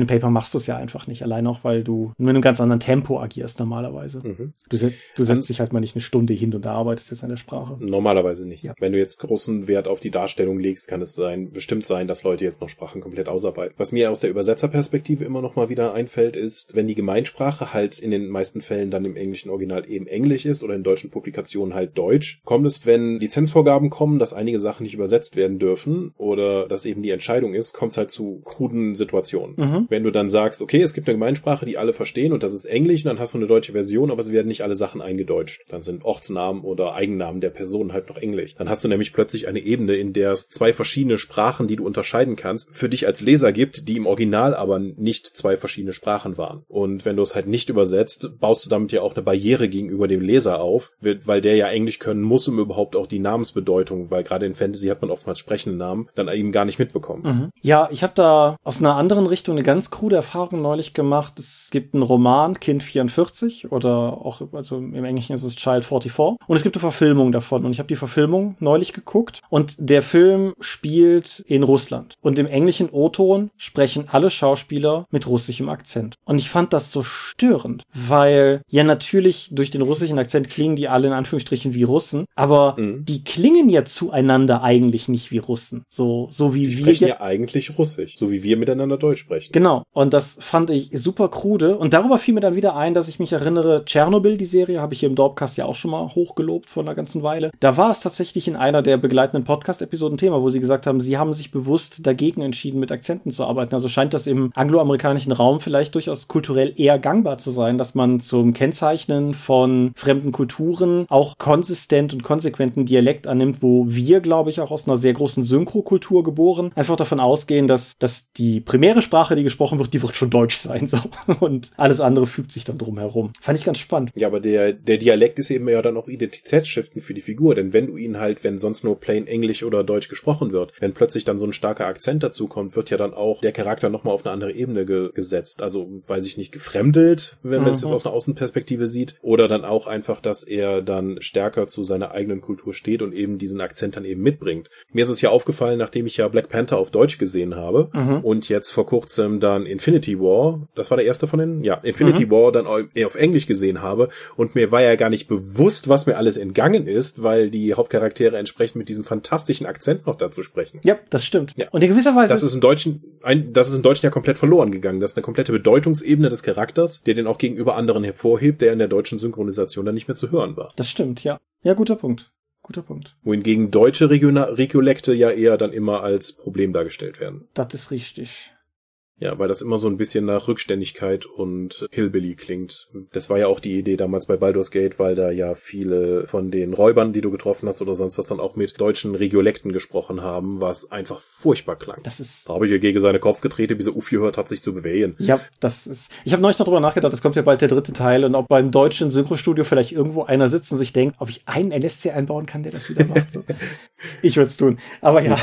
and Paper machst du es ja einfach nicht. Allein auch, weil du mit einem ganz anderen Tempo agierst normalerweise. Mhm. Du, du setzt dich halt mal nicht eine Stunde hin und arbeitest jetzt an der Sprache.
Normalerweise nicht. Ja. Wenn du jetzt großen Wert auf die Darstellung legst, kann es sein, bestimmt sein, dass Leute jetzt noch Sprachen komplett ausarbeiten. Was mir aus der Übersetzerperspektive immer noch mal wieder einfällt, ist, wenn die Gemeinsprache halt in den meisten Fällen dann im englischen Original eben Englisch ist oder in deutschen Publikationen halt Deutsch, kommt es, wenn Lizenzvorgaben kommen, dass einige Sachen nicht übersetzt werden dürfen oder dass eben die Entscheidung ist, kommt es halt zu kruden Situationen. Mhm. Wenn du dann sagst, okay, es gibt eine Gemeinsprache, die alle verstehen und das ist Englisch, dann hast du eine deutsche Version, aber es werden nicht alle Sachen eingedeutscht. Dann sind Ortsnamen oder Eigennamen der Person halt noch Englisch. Dann hast du nämlich plötzlich eine Ebene, in der es zwei verschiedene Sprachen, die du unterscheiden kannst, für dich als Leser gibt, die im Original aber nicht zwei verschiedene Sprachen waren. Und wenn du es halt nicht übersetzt, baust du damit ja auch eine Barriere gegenüber dem Leser auf, weil der ja Englisch können muss, um überhaupt auch die Namensbedeutung, weil gerade in Fantasy hat man oftmals sprechende Namen, dann eben gar nicht mitbekommen.
Mhm. Ja, ich habe da aus einer anderen Richtung eine ganz krude Erfahrung neulich gemacht. Es gibt einen Roman, Kind 44, oder auch, also im Englischen ist es Child 44, und es gibt eine Verfilmung davon. Und ich habe die Verfilmung neulich geguckt und der Film Film spielt in Russland und im englischen O-Ton sprechen alle Schauspieler mit russischem Akzent. Und ich fand das so störend, weil ja natürlich durch den russischen Akzent klingen die alle in Anführungsstrichen wie Russen, aber mhm. die klingen ja zueinander eigentlich nicht wie Russen. So, so wie
die
wir.
Sprechen ja eigentlich Russisch, so wie wir miteinander Deutsch sprechen.
Genau. Und das fand ich super krude. Und darüber fiel mir dann wieder ein, dass ich mich erinnere, Tschernobyl, die Serie, habe ich hier im Dorpcast ja auch schon mal hochgelobt vor einer ganzen Weile. Da war es tatsächlich in einer der begleitenden Podcast-Episoden Thema, wo sie gesagt haben, sie haben sich bewusst dagegen entschieden, mit Akzenten zu arbeiten. Also scheint das im angloamerikanischen Raum vielleicht durchaus kulturell eher gangbar zu sein, dass man zum Kennzeichnen von fremden Kulturen auch konsistent und konsequenten Dialekt annimmt, wo wir, glaube ich, auch aus einer sehr großen Synchrokultur geboren, einfach davon ausgehen, dass, dass die primäre Sprache, die gesprochen wird, die wird schon Deutsch sein, so. Und alles andere fügt sich dann drum herum. Fand ich ganz spannend.
Ja, aber der, der Dialekt ist eben ja dann auch Identitätsstiften für die Figur, denn wenn du ihn halt, wenn sonst nur plain Englisch oder Deutsch gesprochen wird, wenn plötzlich dann so ein starker Akzent dazu kommt, wird ja dann auch der Charakter nochmal auf eine andere Ebene ge gesetzt. Also, weiß ich nicht, gefremdelt, wenn man es jetzt aus einer Außenperspektive sieht, oder dann auch einfach, dass er dann stärker zu seiner eigenen Kultur steht und eben diesen Akzent dann eben mitbringt. Mir ist es ja aufgefallen, nachdem ich ja Black Panther auf Deutsch gesehen habe mhm. und jetzt vor kurzem dann Infinity War, das war der erste von den, ja, Infinity mhm. War dann auf Englisch gesehen habe und mir war ja gar nicht bewusst, was mir alles entgangen ist, weil die Hauptcharaktere entsprechend mit diesem fantastischen Akzent noch dazu sprechen.
Ja, das stimmt. Ja. Und in gewisser Weise
das ist im Deutschen ein, das ist im Deutschen ja komplett verloren gegangen. Das ist eine komplette Bedeutungsebene des Charakters, der den auch gegenüber anderen hervorhebt, der in der deutschen Synchronisation dann nicht mehr zu hören war.
Das stimmt, ja. Ja, guter Punkt. Guter Punkt.
Wohingegen deutsche Regiolekte ja eher dann immer als Problem dargestellt werden.
Das ist richtig.
Ja, weil das immer so ein bisschen nach Rückständigkeit und Hillbilly klingt. Das war ja auch die Idee damals bei Baldur's Gate, weil da ja viele von den Räubern, die du getroffen hast oder sonst was, dann auch mit deutschen Regiolekten gesprochen haben, was einfach furchtbar klang.
Das ist.
Da habe ich ihr gegen seine Kopf getreten, wie sie Uffi hört, hat sich zu bewegen.
Ja, das ist. Ich habe neulich noch drüber nachgedacht, es kommt ja bald der dritte Teil und ob beim deutschen Synchrostudio vielleicht irgendwo einer sitzt und sich denkt, ob ich einen NSC einbauen kann, der das wieder macht. So. ich würde es tun. Aber ja.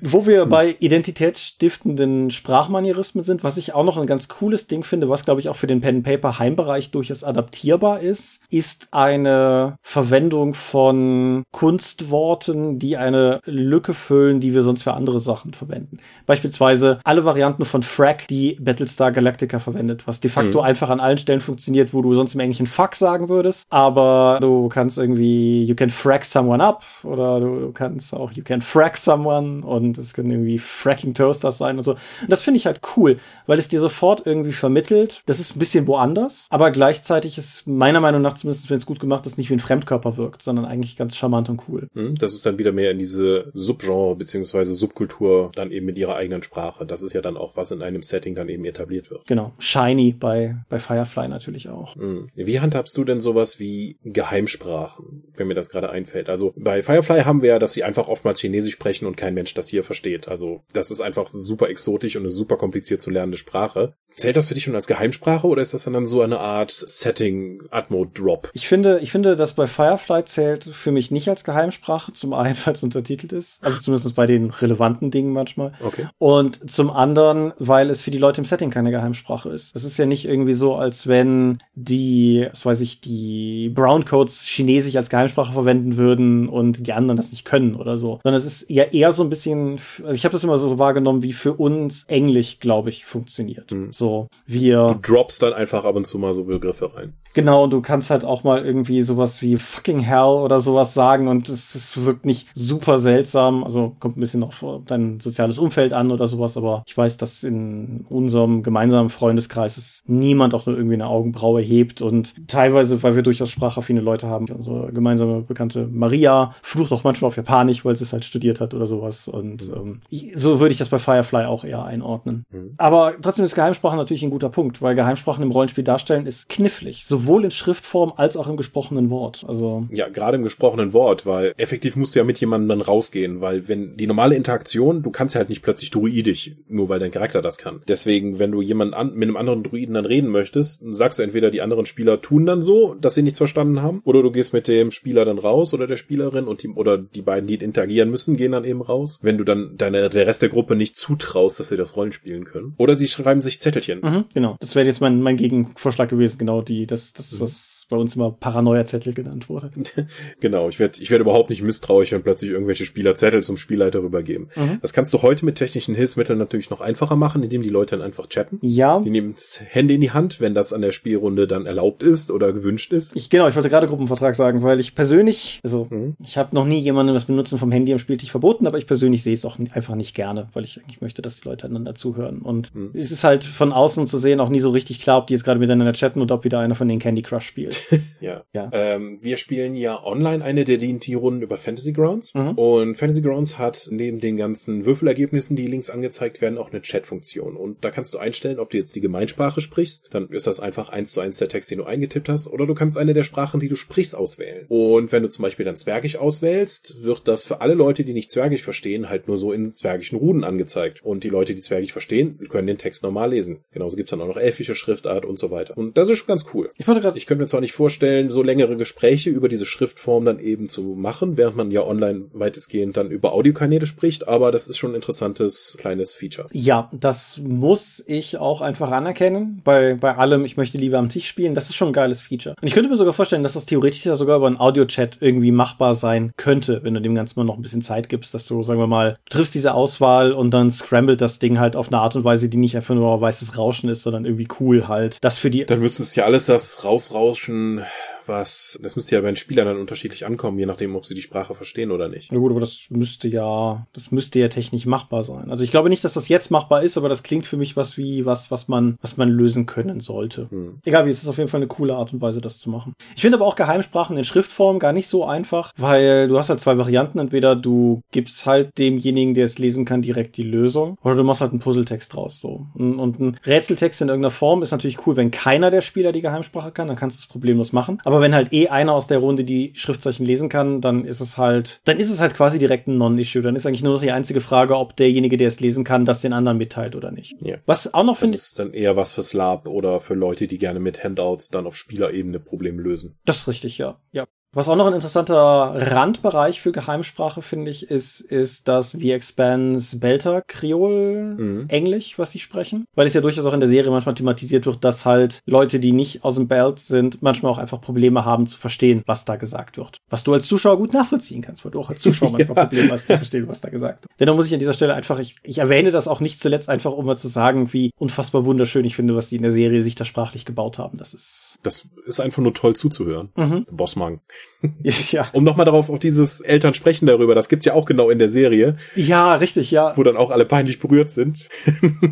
Wo wir bei identitätsstiftenden Sprachmanierismen sind, was ich auch noch ein ganz cooles Ding finde, was glaube ich auch für den Pen Paper Heimbereich durchaus adaptierbar ist, ist eine Verwendung von Kunstworten, die eine Lücke füllen, die wir sonst für andere Sachen verwenden. Beispielsweise alle Varianten von Frack, die Battlestar Galactica verwendet, was de facto mhm. einfach an allen Stellen funktioniert, wo du sonst im Englischen Fuck sagen würdest, aber du kannst irgendwie you can frack someone up oder du, du kannst auch you can frack someone und es können irgendwie Fracking Toasters sein und so. Und das finde ich halt cool, weil es dir sofort irgendwie vermittelt, das ist ein bisschen woanders, aber gleichzeitig ist meiner Meinung nach, zumindest wenn es gut gemacht ist, nicht wie ein Fremdkörper wirkt, sondern eigentlich ganz charmant und cool.
Hm, das ist dann wieder mehr in diese Subgenre beziehungsweise Subkultur dann eben mit ihrer eigenen Sprache. Das ist ja dann auch, was in einem Setting dann eben etabliert wird.
Genau. Shiny bei, bei Firefly natürlich auch.
Hm. Wie handhabst du denn sowas wie Geheimsprachen, wenn mir das gerade einfällt? Also bei Firefly haben wir ja, dass sie einfach oftmals Chinesisch sprechen und kein Mensch das hier versteht. Also das ist einfach super exotisch und eine super kompliziert zu lernende Sprache. Zählt das für dich schon als Geheimsprache oder ist das dann so eine Art Setting, Atmo-Drop?
Ich finde, ich finde, dass bei Firefly zählt für mich nicht als Geheimsprache. Zum einen, weil es untertitelt ist. Also zumindest bei den relevanten Dingen manchmal.
Okay.
Und zum anderen, weil es für die Leute im Setting keine Geheimsprache ist. Es ist ja nicht irgendwie so, als wenn die, was weiß ich, die Browncoats Chinesisch als Geheimsprache verwenden würden und die anderen das nicht können oder so. Sondern es ist ja eher so ein bisschen, also ich habe das immer so wahrgenommen, wie für uns Englisch, glaube ich, funktioniert. Mhm. So, wir.
Du droppst dann einfach ab und zu mal so Begriffe rein.
Genau, und du kannst halt auch mal irgendwie sowas wie fucking hell oder sowas sagen und es, es wirkt nicht super seltsam. Also kommt ein bisschen auf dein soziales Umfeld an oder sowas, aber ich weiß, dass in unserem gemeinsamen Freundeskreis niemand auch nur irgendwie eine Augenbraue hebt und teilweise, weil wir durchaus sprachaffine Leute haben, unsere gemeinsame bekannte Maria flucht auch manchmal auf Japanisch, weil sie es halt studiert hat oder sowas und mhm. ähm, so würde ich das bei Firefly auch eher einordnen. Mhm. Aber trotzdem ist Geheimsprache natürlich ein guter Punkt, weil Geheimsprachen im Rollenspiel darstellen ist knifflig. So sowohl in Schriftform als auch im gesprochenen Wort. Also
ja, gerade im gesprochenen Wort, weil effektiv musst du ja mit jemandem dann rausgehen, weil wenn die normale Interaktion, du kannst halt nicht plötzlich druidisch, nur weil dein Charakter das kann. Deswegen, wenn du jemanden an, mit einem anderen Druiden dann reden möchtest, sagst du entweder die anderen Spieler tun dann so, dass sie nichts verstanden haben, oder du gehst mit dem Spieler dann raus oder der Spielerin und die oder die beiden, die interagieren müssen, gehen dann eben raus. Wenn du dann deine der Rest der Gruppe nicht zutraust, dass sie das Rollen spielen können, oder sie schreiben sich Zettelchen.
Mhm, genau, das wäre jetzt mein mein Gegenvorschlag gewesen, genau die das Das, das, mhm. was bei uns immer Paranoia-Zettel genannt wurde.
genau, ich werde ich werd überhaupt nicht misstrauisch, wenn plötzlich irgendwelche Spieler Zettel zum Spielleiter rübergeben. Mhm. Das kannst du heute mit technischen Hilfsmitteln natürlich noch einfacher machen, indem die Leute dann einfach chatten.
Ja.
Die nehmen das Handy in die Hand, wenn das an der Spielrunde dann erlaubt ist oder gewünscht ist.
Ich, genau, ich wollte gerade Gruppenvertrag sagen, weil ich persönlich, also mhm. ich habe noch nie jemandem das Benutzen vom Handy am Spieltisch verboten, aber ich persönlich sehe es auch einfach nicht gerne, weil ich eigentlich möchte, dass die Leute einander zuhören. Und mhm. es ist halt von außen zu sehen auch nie so richtig klar, ob die jetzt gerade miteinander chatten oder ob wieder einer von den Candy Crush spielt.
ja. ja. Ähm, wir spielen ja online eine der D&T-Runden über Fantasy Grounds mhm. und Fantasy Grounds hat neben den ganzen Würfelergebnissen, die links angezeigt werden, auch eine Chat-Funktion und da kannst du einstellen, ob du jetzt die Gemeinsprache sprichst, dann ist das einfach eins zu eins der Text, den du eingetippt hast, oder du kannst eine der Sprachen, die du sprichst, auswählen. Und wenn du zum Beispiel dann Zwergisch auswählst, wird das für alle Leute, die nicht Zwergisch verstehen, halt nur so in zwergischen Ruden angezeigt. Und die Leute, die Zwergisch verstehen, können den Text normal lesen. Genauso gibt's dann auch noch elfische Schriftart und so weiter. Und das ist schon ganz cool. Ich, ich könnte mir zwar nicht vorstellen, so längere Gespräche über diese Schriftform dann eben zu machen, während man ja online weitestgehend dann über Audiokanäle spricht, aber das ist schon ein interessantes kleines Feature.
Ja, das muss ich auch einfach anerkennen. Bei, bei allem, ich möchte lieber am Tisch spielen, das ist schon ein geiles Feature. Und ich könnte mir sogar vorstellen, dass das theoretisch ja sogar über einen Audio-Chat irgendwie machbar sein könnte, wenn du dem Ganzen mal noch ein bisschen Zeit gibst, dass du, sagen wir mal, triffst diese Auswahl und dann scrambled das Ding halt auf eine Art und Weise, die nicht einfach nur weißes Rauschen ist, sondern irgendwie cool halt. Das für die.
Dann müsstest du ja alles das rausrauschen was, das müsste ja bei den Spielern dann unterschiedlich ankommen, je nachdem, ob sie die Sprache verstehen oder nicht.
Ja gut, aber das müsste ja, das müsste ja technisch machbar sein. Also ich glaube nicht, dass das jetzt machbar ist, aber das klingt für mich was wie was, was man, was man lösen können sollte. Hm. Egal wie, es ist auf jeden Fall eine coole Art und Weise, das zu machen. Ich finde aber auch Geheimsprachen in Schriftform gar nicht so einfach, weil du hast halt zwei Varianten. Entweder du gibst halt demjenigen, der es lesen kann, direkt die Lösung, oder du machst halt einen Puzzletext draus, so. Und, und ein Rätseltext in irgendeiner Form ist natürlich cool, wenn keiner der Spieler die Geheimsprache kann, dann kannst du es problemlos machen. Aber wenn halt eh einer aus der Runde die Schriftzeichen lesen kann, dann ist es halt, dann ist es halt quasi direkt ein Non-Issue. Dann ist eigentlich nur noch die einzige Frage, ob derjenige, der es lesen kann, das den anderen mitteilt oder nicht.
Ja. Was auch noch finde ich. Das ist dann eher was fürs Lab oder für Leute, die gerne mit Handouts dann auf Spielerebene Probleme lösen.
Das ist richtig, ja. Ja. Was auch noch ein interessanter Randbereich für Geheimsprache, finde ich, ist, ist das The Expanse Belter Kreol mhm. Englisch, was sie sprechen. Weil es ja durchaus auch in der Serie manchmal thematisiert wird, dass halt Leute, die nicht aus dem Belt sind, manchmal auch einfach Probleme haben zu verstehen, was da gesagt wird. Was du als Zuschauer gut nachvollziehen kannst, weil du auch als Zuschauer manchmal ja. Probleme hast zu verstehen, was da gesagt wird. Dennoch muss ich an dieser Stelle einfach, ich, ich erwähne das auch nicht zuletzt einfach, um mal zu sagen, wie unfassbar wunderschön ich finde, was die in der Serie sich da sprachlich gebaut haben. Das ist.
Das ist einfach nur toll zuzuhören. Mhm. Bossmann.
ja.
Um nochmal darauf auf dieses Eltern sprechen darüber, das gibt's ja auch genau in der Serie.
Ja, richtig, ja.
Wo dann auch alle peinlich berührt sind.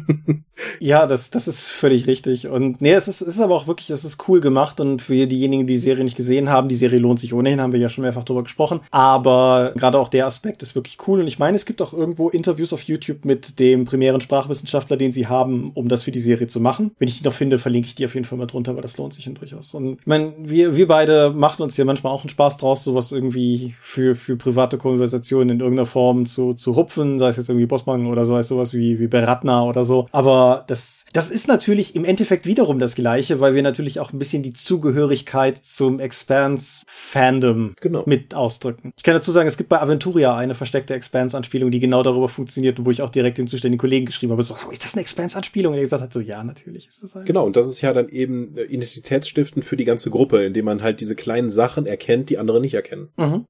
ja, das, das ist völlig richtig. Und nee, es ist, ist aber auch wirklich, es ist cool gemacht und für diejenigen, die die Serie nicht gesehen haben, die Serie lohnt sich ohnehin, haben wir ja schon mehrfach drüber gesprochen. Aber gerade auch der Aspekt ist wirklich cool. Und ich meine, es gibt auch irgendwo Interviews auf YouTube mit dem primären Sprachwissenschaftler, den sie haben, um das für die Serie zu machen. Wenn ich die noch finde, verlinke ich die auf jeden Fall mal drunter, weil das lohnt sich dann durchaus. Und ich meine, wir, wir beide machen uns ja manchmal auch einen Spaß draus, sowas irgendwie für, für private Konversationen in irgendeiner Form zu, zu hupfen, sei es jetzt irgendwie Bossmann oder so, sei es sowas wie, wie Beratna oder so. Aber das, das ist natürlich im Endeffekt wiederum das Gleiche, weil wir natürlich auch ein bisschen die Zugehörigkeit zum Expanse-Fandom genau. mit ausdrücken. Ich kann dazu sagen, es gibt bei Aventuria eine versteckte Expanse-Anspielung, die genau darüber funktioniert und wo ich auch direkt dem zuständigen Kollegen geschrieben habe, so, oh, ist das eine Expanse-Anspielung? Und er gesagt hat, so, ja, natürlich ist das
halt. Genau, und das ist ja dann eben Identitätsstiftend für die ganze Gruppe, indem man halt diese kleinen Sachen erkennt, die andere nicht erkennen. Mhm.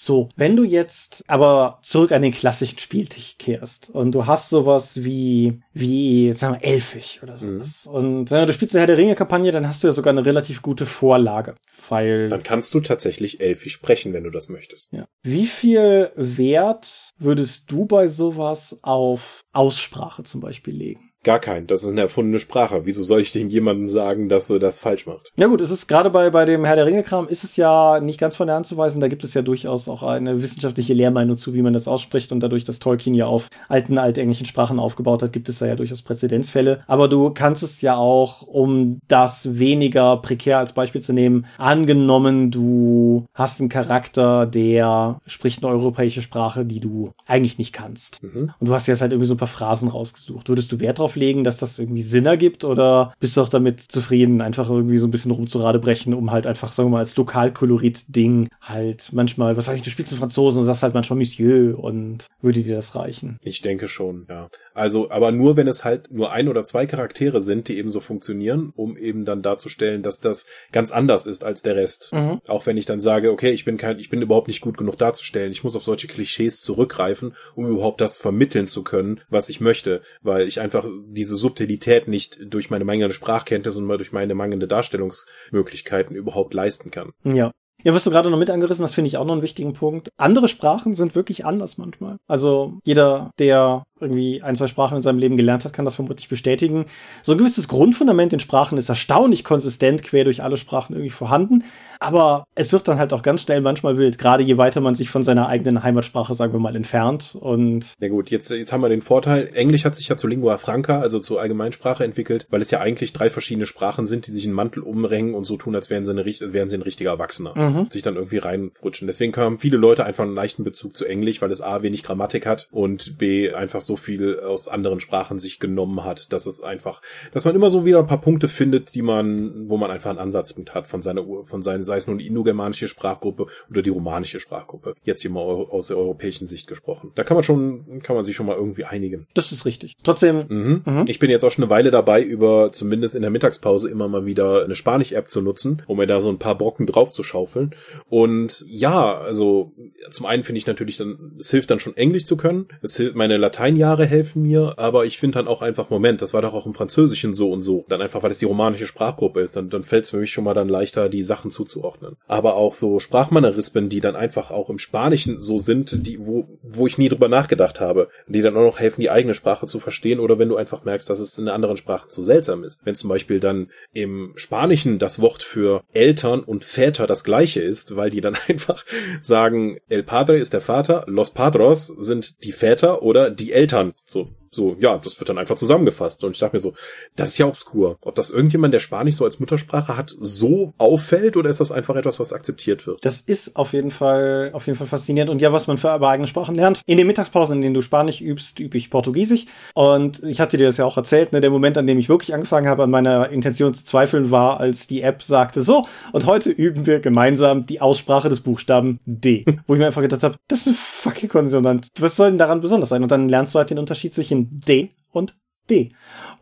So, wenn du jetzt aber zurück an den klassischen Spieltisch kehrst und du hast sowas wie, wie, sagen wir, Elfisch oder sowas. Mhm. Und wenn du spielst eine Herr der Ringe-Kampagne, dann hast du ja sogar eine relativ gute Vorlage. Weil.
Dann kannst du tatsächlich Elfisch sprechen, wenn du das möchtest.
Ja. Wie viel Wert würdest du bei sowas auf Aussprache zum Beispiel legen?
Gar kein. Das ist eine erfundene Sprache. Wieso soll ich dem jemandem sagen, dass er das falsch macht?
Ja gut, es ist gerade bei, bei dem Herr der Ringe-Kram ist es ja nicht ganz von der Hand zu weisen. Da gibt es ja durchaus auch eine wissenschaftliche Lehrmeinung zu, wie man das ausspricht. Und dadurch, dass Tolkien ja auf alten, altenglischen Sprachen aufgebaut hat, gibt es da ja durchaus Präzedenzfälle. Aber du kannst es ja auch, um das weniger prekär als Beispiel zu nehmen, angenommen, du hast einen Charakter, der spricht eine europäische Sprache, die du eigentlich nicht kannst. Mhm. Und du hast jetzt halt irgendwie so ein paar Phrasen rausgesucht. Würdest du Wert drauf drauf legen, dass das irgendwie Sinn ergibt oder bist du auch damit zufrieden, einfach irgendwie so ein bisschen rumzurade brechen, um halt einfach, sagen wir mal, als Lokalkolorit-Ding halt manchmal, was weiß ich, du spielst einen Franzosen und sagst halt manchmal Monsieur und würde dir das reichen?
Ich denke schon, ja. Also, aber nur wenn es halt nur ein oder zwei Charaktere sind, die eben so funktionieren, um eben dann darzustellen, dass das ganz anders ist als der Rest. Mhm. Auch wenn ich dann sage, okay, ich bin kein, ich bin überhaupt nicht gut genug darzustellen. Ich muss auf solche Klischees zurückgreifen, um überhaupt das vermitteln zu können, was ich möchte, weil ich einfach diese Subtilität nicht durch meine mangelnde Sprachkenntnis und durch meine mangelnde Darstellungsmöglichkeiten überhaupt leisten kann.
Ja. Ja, was du gerade noch mit angerissen hast, finde ich auch noch einen wichtigen Punkt. Andere Sprachen sind wirklich anders manchmal. Also jeder, der irgendwie ein, zwei Sprachen in seinem Leben gelernt hat, kann das vermutlich bestätigen. So ein gewisses Grundfundament in Sprachen ist erstaunlich konsistent quer durch alle Sprachen irgendwie vorhanden. Aber es wird dann halt auch ganz schnell manchmal wild, gerade je weiter man sich von seiner eigenen Heimatsprache, sagen wir mal, entfernt. Und
ja gut, jetzt, jetzt haben wir den Vorteil, Englisch hat sich ja zu Lingua Franca, also zur Allgemeinsprache entwickelt, weil es ja eigentlich drei verschiedene Sprachen sind, die sich in Mantel umrängen und so tun, als wären sie, eine, wären sie ein richtiger Erwachsener. Mhm. Sich dann irgendwie reinrutschen. Deswegen haben viele Leute einfach einen leichten Bezug zu Englisch, weil es A, wenig Grammatik hat und B, einfach so viel aus anderen Sprachen sich genommen hat, dass es einfach, dass man immer so wieder ein paar Punkte findet, die man, wo man einfach einen Ansatzpunkt hat von seiner, von seinen, sei es nun die indogermanische Sprachgruppe oder die romanische Sprachgruppe. Jetzt hier mal aus der europäischen Sicht gesprochen. Da kann man schon, kann man sich schon mal irgendwie einigen.
Das ist richtig. Trotzdem.
Mhm. Mhm. Ich bin jetzt auch schon eine Weile dabei, über zumindest in der Mittagspause immer mal wieder eine Spanisch-App zu nutzen, um mir da so ein paar Brocken drauf zu schaufeln. Und ja, also zum einen finde ich natürlich dann, es hilft dann schon Englisch zu können. Es hilft, meine Lateinjahre helfen helfen mir, aber ich finde dann auch einfach, Moment, das war doch auch im Französischen so und so. Dann einfach, weil es die romanische Sprachgruppe ist, dann, dann fällt es für mich schon mal dann leichter, die Sachen zuzuordnen. Aber auch so Sprachmannerismen, die dann einfach auch im Spanischen so sind, die, wo, wo ich nie drüber nachgedacht habe, die dann auch noch helfen, die eigene Sprache zu verstehen oder wenn du einfach merkst, dass es in anderen Sprache zu seltsam ist. Wenn zum Beispiel dann im Spanischen das Wort für Eltern und Väter das gleiche ist, weil die dann einfach sagen, el padre ist der Vater, los padros sind die Väter oder die Eltern. So, so, ja, das wird dann einfach zusammengefasst. Und ich dachte mir so, das ist ja obskur. Ob das irgendjemand, der Spanisch so als Muttersprache hat, so auffällt oder ist das einfach etwas, was akzeptiert wird?
Das ist auf jeden Fall, auf jeden Fall faszinierend. Und ja, was man für aber eigene Sprachen lernt. In den Mittagspausen, in denen du Spanisch übst, übe ich Portugiesisch. Und ich hatte dir das ja auch erzählt, ne, der Moment, an dem ich wirklich angefangen habe, an meiner Intention zu zweifeln, war, als die App sagte, so, und heute üben wir gemeinsam die Aussprache des Buchstaben D. Wo ich mir einfach gedacht habe, das ist ein fucking Konsonant. Was soll denn daran besonders sein? Und dann lernst du halt den Unterschied zwischen D und B.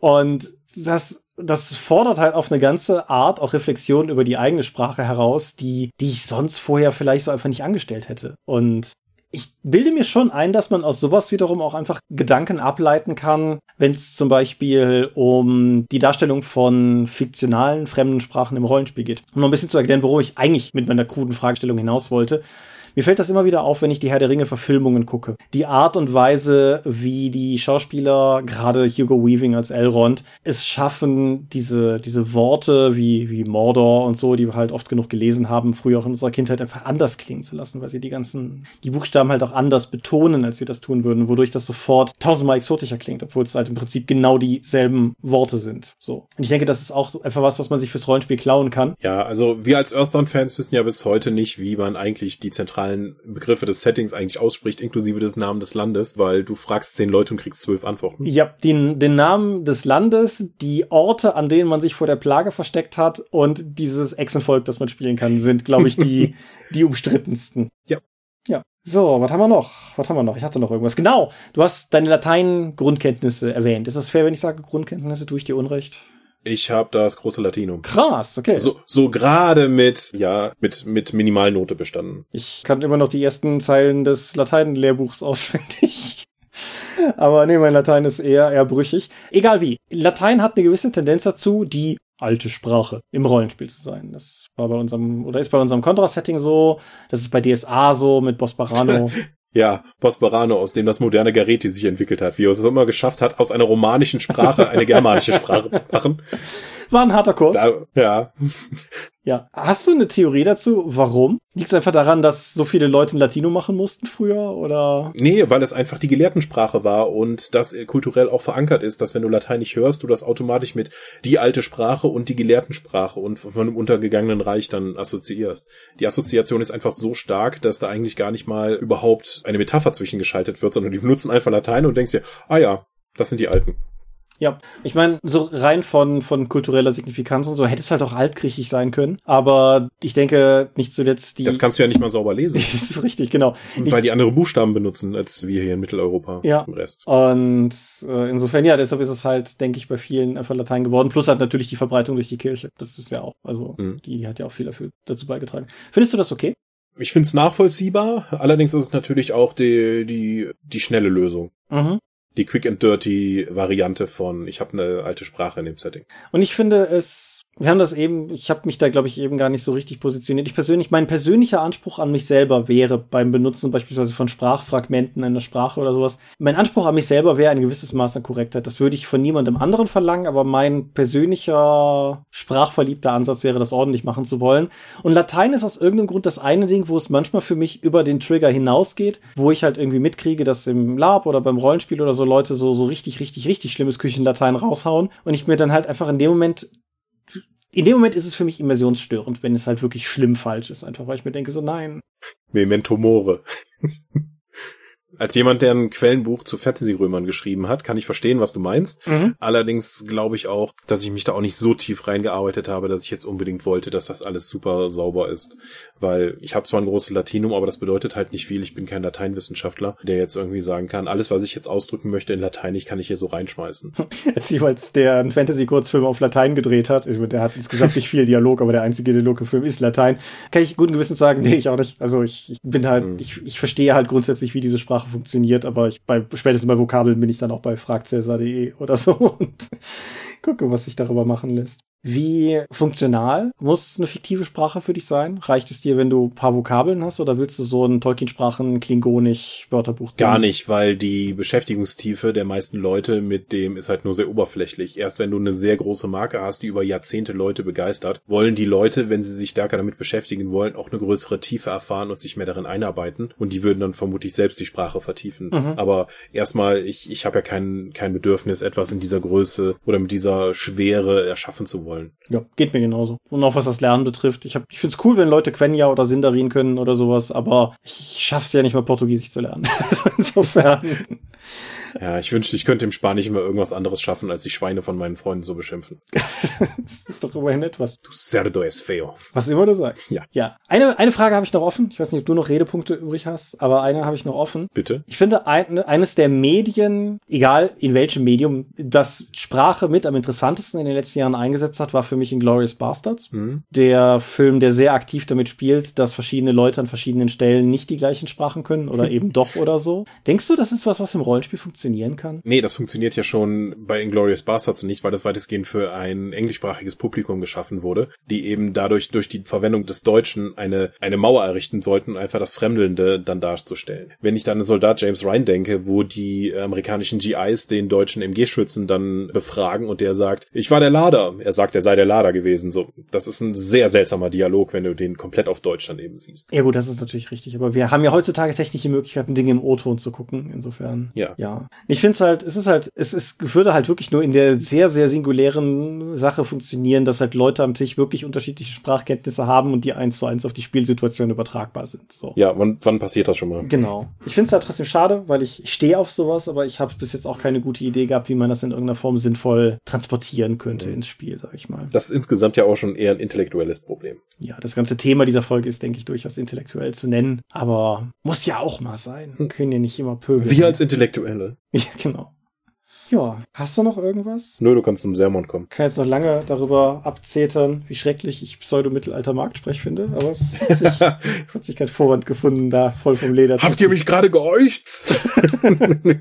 Und das, das fordert halt auf eine ganze Art auch Reflexion über die eigene Sprache heraus, die, die ich sonst vorher vielleicht so einfach nicht angestellt hätte. Und ich bilde mir schon ein, dass man aus sowas wiederum auch einfach Gedanken ableiten kann, wenn es zum Beispiel um die Darstellung von fiktionalen fremden Sprachen im Rollenspiel geht. Um noch ein bisschen zu erklären, worum ich eigentlich mit meiner kruden Fragestellung hinaus wollte. Mir fällt das immer wieder auf, wenn ich die Herr der Ringe Verfilmungen gucke. Die Art und Weise, wie die Schauspieler, gerade Hugo Weaving als Elrond, es schaffen, diese, diese Worte wie, wie Mordor und so, die wir halt oft genug gelesen haben, früher auch in unserer Kindheit einfach anders klingen zu lassen, weil sie die ganzen, die Buchstaben halt auch anders betonen, als wir das tun würden, wodurch das sofort tausendmal exotischer klingt, obwohl es halt im Prinzip genau dieselben Worte sind. So. Und ich denke, das ist auch einfach was, was man sich fürs Rollenspiel klauen kann.
Ja, also wir als Earthbound-Fans wissen ja bis heute nicht, wie man eigentlich die zentralen zentralen Begriffe des Settings eigentlich ausspricht, inklusive des Namen des Landes, weil du fragst zehn Leute und kriegst zwölf Antworten.
Ja, den, den Namen des Landes, die Orte, an denen man sich vor der Plage versteckt hat und dieses Echsenvolk, das man spielen kann, sind, glaube ich, die, die umstrittensten.
Ja.
Ja. So, was haben wir noch? Was haben wir noch? Ich hatte noch irgendwas. Genau, du hast deine Latein-Grundkenntnisse erwähnt. Ist das fair, wenn ich sage Grundkenntnisse? Tue ich dir Unrecht?
Ich habe das große Latinum.
Krass, okay.
So, so gerade mit, ja, mit, mit Minimalnote bestanden.
Ich kann immer noch die ersten Zeilen des Latein-Lehrbuchs auswendig. Aber nee, mein Latein ist eher, eher brüchig. Egal wie. Latein hat eine gewisse Tendenz dazu, die alte Sprache im Rollenspiel zu sein. Das war bei unserem, oder ist bei unserem Contra-Setting so. Das ist bei DSA so mit Bosparano.
Ja, Bosperano, aus dem das moderne Gareti sich entwickelt hat, wie er es immer geschafft hat, aus einer romanischen Sprache eine germanische Sprache zu machen.
War ein harter Kurs.
Ja.
Ja. Hast du eine Theorie dazu? Warum? Liegt es einfach daran, dass so viele Leute ein Latino machen mussten früher, oder?
Nee, weil es einfach die Gelehrtensprache war und das kulturell auch verankert ist, dass wenn du Latein nicht hörst, du das automatisch mit die alte Sprache und die Gelehrtensprache und von einem untergegangenen Reich dann assoziierst. Die Assoziation ist einfach so stark, dass da eigentlich gar nicht mal überhaupt eine Metapher zwischengeschaltet wird, sondern die benutzen einfach Latein und denkst dir, ah ja, das sind die Alten.
Ja, ich meine, so rein von, von kultureller Signifikanz und so hätte es halt auch altgriechisch sein können. Aber ich denke, nicht zuletzt die.
Das kannst du ja nicht mal sauber lesen.
das ist richtig, genau.
Weil die andere Buchstaben benutzen, als wir hier in Mitteleuropa
Ja.
im Rest.
Und äh, insofern, ja, deshalb ist es halt, denke ich, bei vielen einfach Latein geworden. Plus halt natürlich die Verbreitung durch die Kirche. Das ist ja auch, also
Mhm.
die hat ja auch viel dafür, dazu beigetragen. Findest du das okay?
Ich find's nachvollziehbar, allerdings ist es natürlich auch die, die, die schnelle Lösung.
Mhm.
Die Quick and Dirty Variante von, ich habe eine alte Sprache in dem Setting.
Und ich finde es, wir haben das eben, ich habe mich da, glaube ich, eben gar nicht so richtig positioniert. Ich persönlich, mein persönlicher Anspruch an mich selber wäre beim Benutzen beispielsweise von Sprachfragmenten einer Sprache oder sowas, mein Anspruch an mich selber wäre ein gewisses Maß an Korrektheit. Das würde ich von niemandem anderen verlangen, aber mein persönlicher sprachverliebter Ansatz wäre, das ordentlich machen zu wollen. Und Latein ist aus irgendeinem Grund das eine Ding, wo es manchmal für mich über den Trigger hinausgeht, wo ich halt irgendwie mitkriege, dass im Lab oder beim Rollenspiel oder so Leute so, so richtig, richtig, richtig schlimmes Küchenlatein raushauen und ich mir dann halt einfach in dem Moment in dem Moment ist es für mich immersionsstörend, wenn es halt wirklich schlimm falsch ist, einfach weil ich mir denke, so nein.
Memento Mori. Als jemand, der ein Quellenbuch zu Fantasy-Römern geschrieben hat, kann ich verstehen, was du meinst. Allerdings glaube ich auch, dass ich mich da auch nicht so tief reingearbeitet habe, dass ich jetzt unbedingt wollte, dass das alles super sauber ist. Weil ich habe zwar ein großes Latinum, aber das bedeutet halt nicht viel. Ich bin kein Lateinwissenschaftler, der jetzt irgendwie sagen kann, alles, was ich jetzt ausdrücken möchte in Latein, ich kann ich hier so reinschmeißen.
Als jemals der einen Fantasy-Kurzfilm auf Latein gedreht hat, der hat insgesamt nicht viel Dialog, aber der einzige Dialog im Film ist Latein, kann ich guten Gewissens sagen, nee, ich auch nicht. Also ich, ich bin halt,
Mhm.
ich, ich verstehe halt grundsätzlich, wie diese Sprache funktioniert, aber ich bei spätestens bei Vokabeln bin ich dann auch bei fragcäsar.de oder so und gucke, was sich darüber machen lässt. Wie funktional muss eine fiktive Sprache für dich sein? Reicht es dir, wenn du ein paar Vokabeln hast, oder willst du so ein Tolkien-Sprachen, Klingonisch, Wörterbuch?
Gar nicht, weil die Beschäftigungstiefe der meisten Leute mit dem ist halt nur sehr oberflächlich. Erst wenn du eine sehr große Marke hast, die über Jahrzehnte Leute begeistert, wollen die Leute, wenn sie sich stärker damit beschäftigen wollen, auch eine größere Tiefe erfahren und sich mehr darin einarbeiten. Und die würden dann vermutlich selbst die Sprache vertiefen.
Mhm.
Aber erstmal, ich, ich habe ja kein, kein Bedürfnis, etwas in dieser Größe oder mit dieser Schwere erschaffen zu wollen.
Ja, geht mir genauso. Und auch was das Lernen betrifft. Ich, hab, ich find's cool, wenn Leute Quenya oder Sindarin können oder sowas, aber ich schaff's ja nicht mal Portugiesisch zu lernen. Also Insofern.
Ja, ich wünschte, ich könnte im Spanisch immer irgendwas anderes schaffen, als die Schweine von meinen Freunden so beschimpfen.
Das ist doch immerhin etwas.
Du cerdo es feo.
Was immer du sagst.
Ja.
Ja. Eine, eine Frage habe ich noch offen. Ich weiß nicht, ob du noch Redepunkte übrig hast, aber eine habe ich noch offen.
Bitte?
Ich finde, ein, eines der Medien, egal in welchem Medium, das Sprache mit am interessantesten in den letzten Jahren eingesetzt hat, war für mich Inglourious Bastards.
Hm?
Der Film, der sehr aktiv damit spielt, dass verschiedene Leute an verschiedenen Stellen nicht die gleichen Sprachen können oder eben doch oder so. Denkst du, das ist was, was im Rollenspiel funktionieren kann?
Nee, das funktioniert ja schon bei Inglourious Bastards nicht, weil das weitestgehend für ein englischsprachiges Publikum geschaffen wurde, die eben dadurch durch die Verwendung des Deutschen eine, eine Mauer errichten sollten, einfach das Fremdelnde dann darzustellen. Wenn ich dann an Soldat James Ryan denke, wo die amerikanischen GIs den deutschen MG-Schützen dann befragen und der sagt, ich war der Lader. Er sagt, er sei der Lader gewesen. So, das ist ein sehr seltsamer Dialog, wenn du den komplett auf Deutsch dann eben siehst.
Ja gut, das ist natürlich richtig, aber wir haben ja heutzutage technische Möglichkeiten, Dinge im O-Ton zu gucken, insofern.
Ja.
Ja. Ich finde es halt, es ist halt, es ist, würde halt wirklich nur in der sehr, sehr singulären Sache funktionieren, dass halt Leute am Tisch wirklich unterschiedliche Sprachkenntnisse haben und die eins zu eins auf die Spielsituation übertragbar sind. So.
Ja, wann, wann passiert das schon mal?
Genau. Ich finde es halt trotzdem schade, weil ich stehe auf sowas, aber ich habe bis jetzt auch keine gute Idee gehabt, wie man das in irgendeiner Form sinnvoll transportieren könnte ins Spiel, sag ich mal.
Das ist insgesamt ja auch schon eher ein intellektuelles Problem.
Ja, das ganze Thema dieser Folge ist, denke ich, durchaus intellektuell zu nennen, aber muss ja auch mal sein. Wir können ja nicht immer pöbeln.
Wir als Intellektuelle.
Ja, genau. Ja, hast du noch irgendwas?
Nö, du kannst zum Sermon kommen.
Ich kann jetzt noch lange darüber abzetern, wie schrecklich ich Pseudo-Mittelalter-Marktsprech finde, aber es hat, sich, es hat sich kein Vorwand gefunden, da voll vom Leder zu
Habt ihr mich gerade geäucht?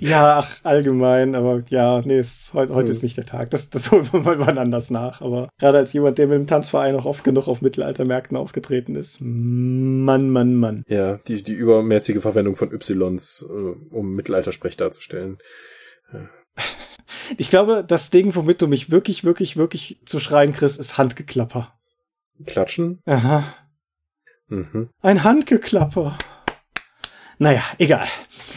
Ja, ach, allgemein, aber ja, nee, es, heute, heute
Hm.
ist nicht der Tag. Das, das holen wir mal wann anders nach. Aber gerade als jemand, der mit dem Tanzverein auch oft genug auf Mittelaltermärkten aufgetreten ist, Mann, Mann, Mann.
ja, die, die übermäßige Verwendung von Ys, äh, um Mittelaltersprech darzustellen.
Ich glaube, das Ding, womit du mich wirklich, wirklich, wirklich zu schreien kriegst, ist Handgeklapper.
Klatschen?
Aha.
Mhm.
Ein Handgeklapper. Naja, egal.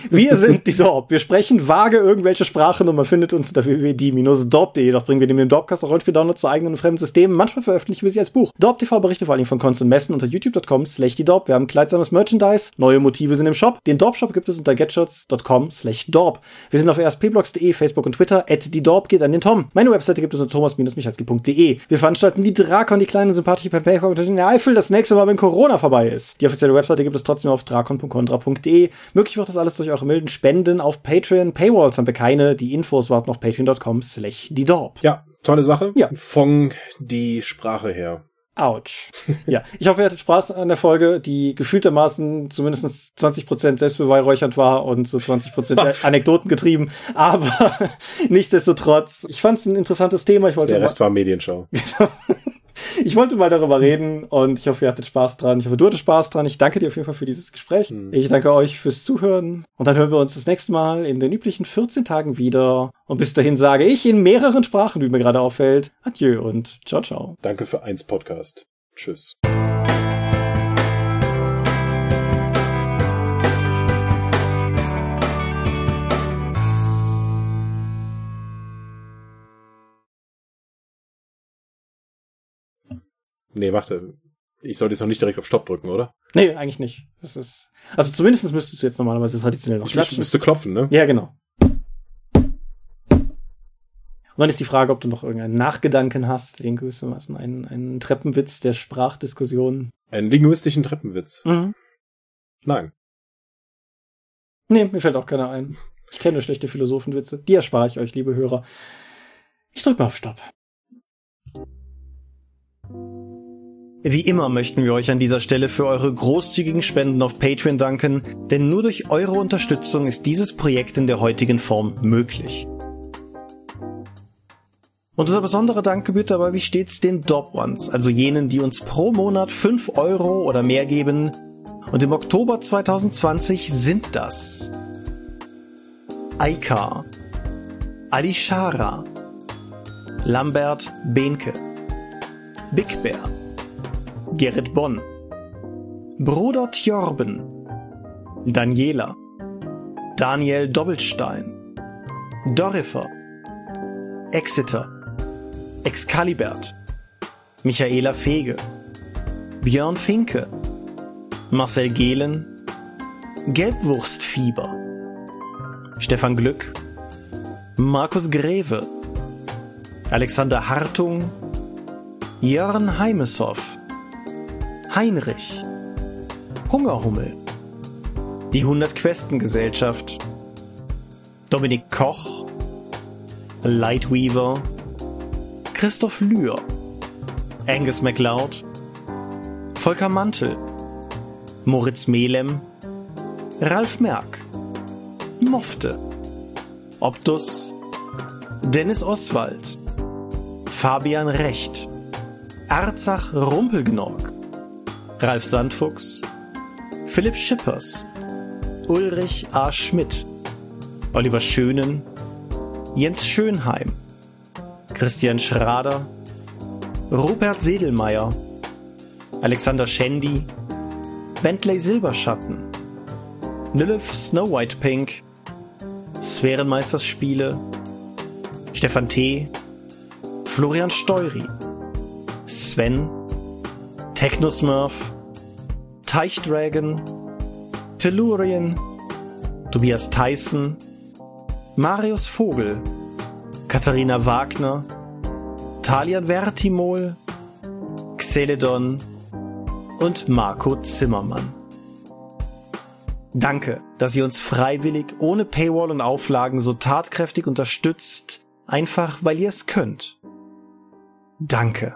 Wir sind die Dorp. Wir sprechen vage irgendwelche Sprachen und man findet uns unter www.die-dorp.de. Doch bringen wir neben dem Dorpcast auch Rollenspiel-Download zu eigenen und fremden Systemen. Manchmal veröffentlichen wir sie als Buch. Dorp TV berichtet vor allem von Cons und Messen unter youtube.com slash die Dorp. Wir haben kleidsames Merchandise. Neue Motive sind im Shop. Den Dorp-Shop gibt es unter getshots.com slash Dorp. Wir sind auf rspblogs.de, Facebook und Twitter. At die Dorp geht an den Tom. Meine Webseite gibt es unter thomas-michalski.de. Wir veranstalten die Drakon, die kleine sympathische Paypal in der Eifel das nächste Mal, wenn Corona vorbei ist. Die offizielle Webseite gibt es trotzdem auf drakon.contra.de. Möglich wird das alles durch eure milden Spenden auf Patreon. Paywalls haben wir keine. Die Infos warten auf patreon.com slash die Dorp.
Ja, tolle Sache.
Ja.
Von die Sprache her.
Autsch. ja, ich hoffe, ihr hattet Spaß an der Folge, die gefühltermaßen zumindest 20% selbstbeweihräuchernd war und so 20% Anekdoten getrieben. Aber nichtsdestotrotz, ich fand es ein interessantes Thema. Ich wollte
Der Rest war Medienschau.
ich wollte mal darüber reden und ich hoffe, ihr hattet Spaß dran. Ich hoffe, du hattest Spaß dran. Ich danke dir auf jeden Fall für dieses Gespräch.
Hm.
Ich danke euch fürs Zuhören und dann hören wir uns das nächste Mal in den üblichen 14 Tagen wieder. Und bis dahin sage ich in mehreren Sprachen, wie mir gerade auffällt, adieu und ciao, ciao.
Danke für eins Podcast. Tschüss. Nee, warte. Ich sollte jetzt noch nicht direkt auf Stopp drücken, oder?
Nee, eigentlich nicht. Das ist, also zumindest müsstest du jetzt normalerweise traditionell noch
Ich, ich müsste klopfen, ne?
Ja, genau. Und dann ist die Frage, ob du noch irgendeinen Nachgedanken hast, den gewissermaßen einen, einen Treppenwitz der Sprachdiskussion.
Einen linguistischen Treppenwitz.
Mhm.
Nein.
Nee, mir fällt auch keiner ein. Ich kenne schlechte Philosophenwitze. Die erspare ich euch, liebe Hörer. Ich drück mal auf Stopp. Wie immer möchten wir euch an dieser Stelle für eure großzügigen Spenden auf Patreon danken, denn nur durch eure Unterstützung ist dieses Projekt in der heutigen Form möglich. Und unser besonderer Dank gebührt dabei wie stets den Dob Ones, also jenen, die uns pro Monat 5 Euro oder mehr geben. Und im Oktober 2020 sind das Aika, Alishara, Lambert Behnke, Big Bear, Gerrit Bonn, Bruder Tjorben, Daniela, Daniel Doppelstein, Dorifer, Exeter, Excalibert, Michaela Fege, Björn Finke, Marcel Gehlen, Gelbwurstfieber, Stefan Glück, Markus Greve, Alexander Hartung, Jörn Heimeshoff, Heinrich, Hungerhummel, die 100 Questen Gesellschaft, Dominik Koch, Lightweaver, Christoph Lühr, Angus MacLeod, Volker Mantel, Moritz Melem, Ralf Merck, Mofte, Optus, Dennis Oswald, Fabian Recht, Arzach Rumpelgnorg, Ralf Sandfuchs, Philipp Schippers, Ulrich A. Schmidt, Oliver Schönen, Jens Schönheim, Christian Schrader, Rupert Sedelmeier, Alexander Schendi, Bentley Silberschatten, Nilif Snow White Pink, Sphärenmeisterspiele, Stefan T., Florian Steury, Sven, Technosmurf, Teichdragon, Tellurien, Tobias Tyson, Marius Vogel, Katharina Wagner, Talian Vertimol, Xeledon und Marco Zimmermann. Danke, dass ihr uns freiwillig ohne Paywall und Auflagen so tatkräftig unterstützt, einfach weil ihr es könnt. Danke.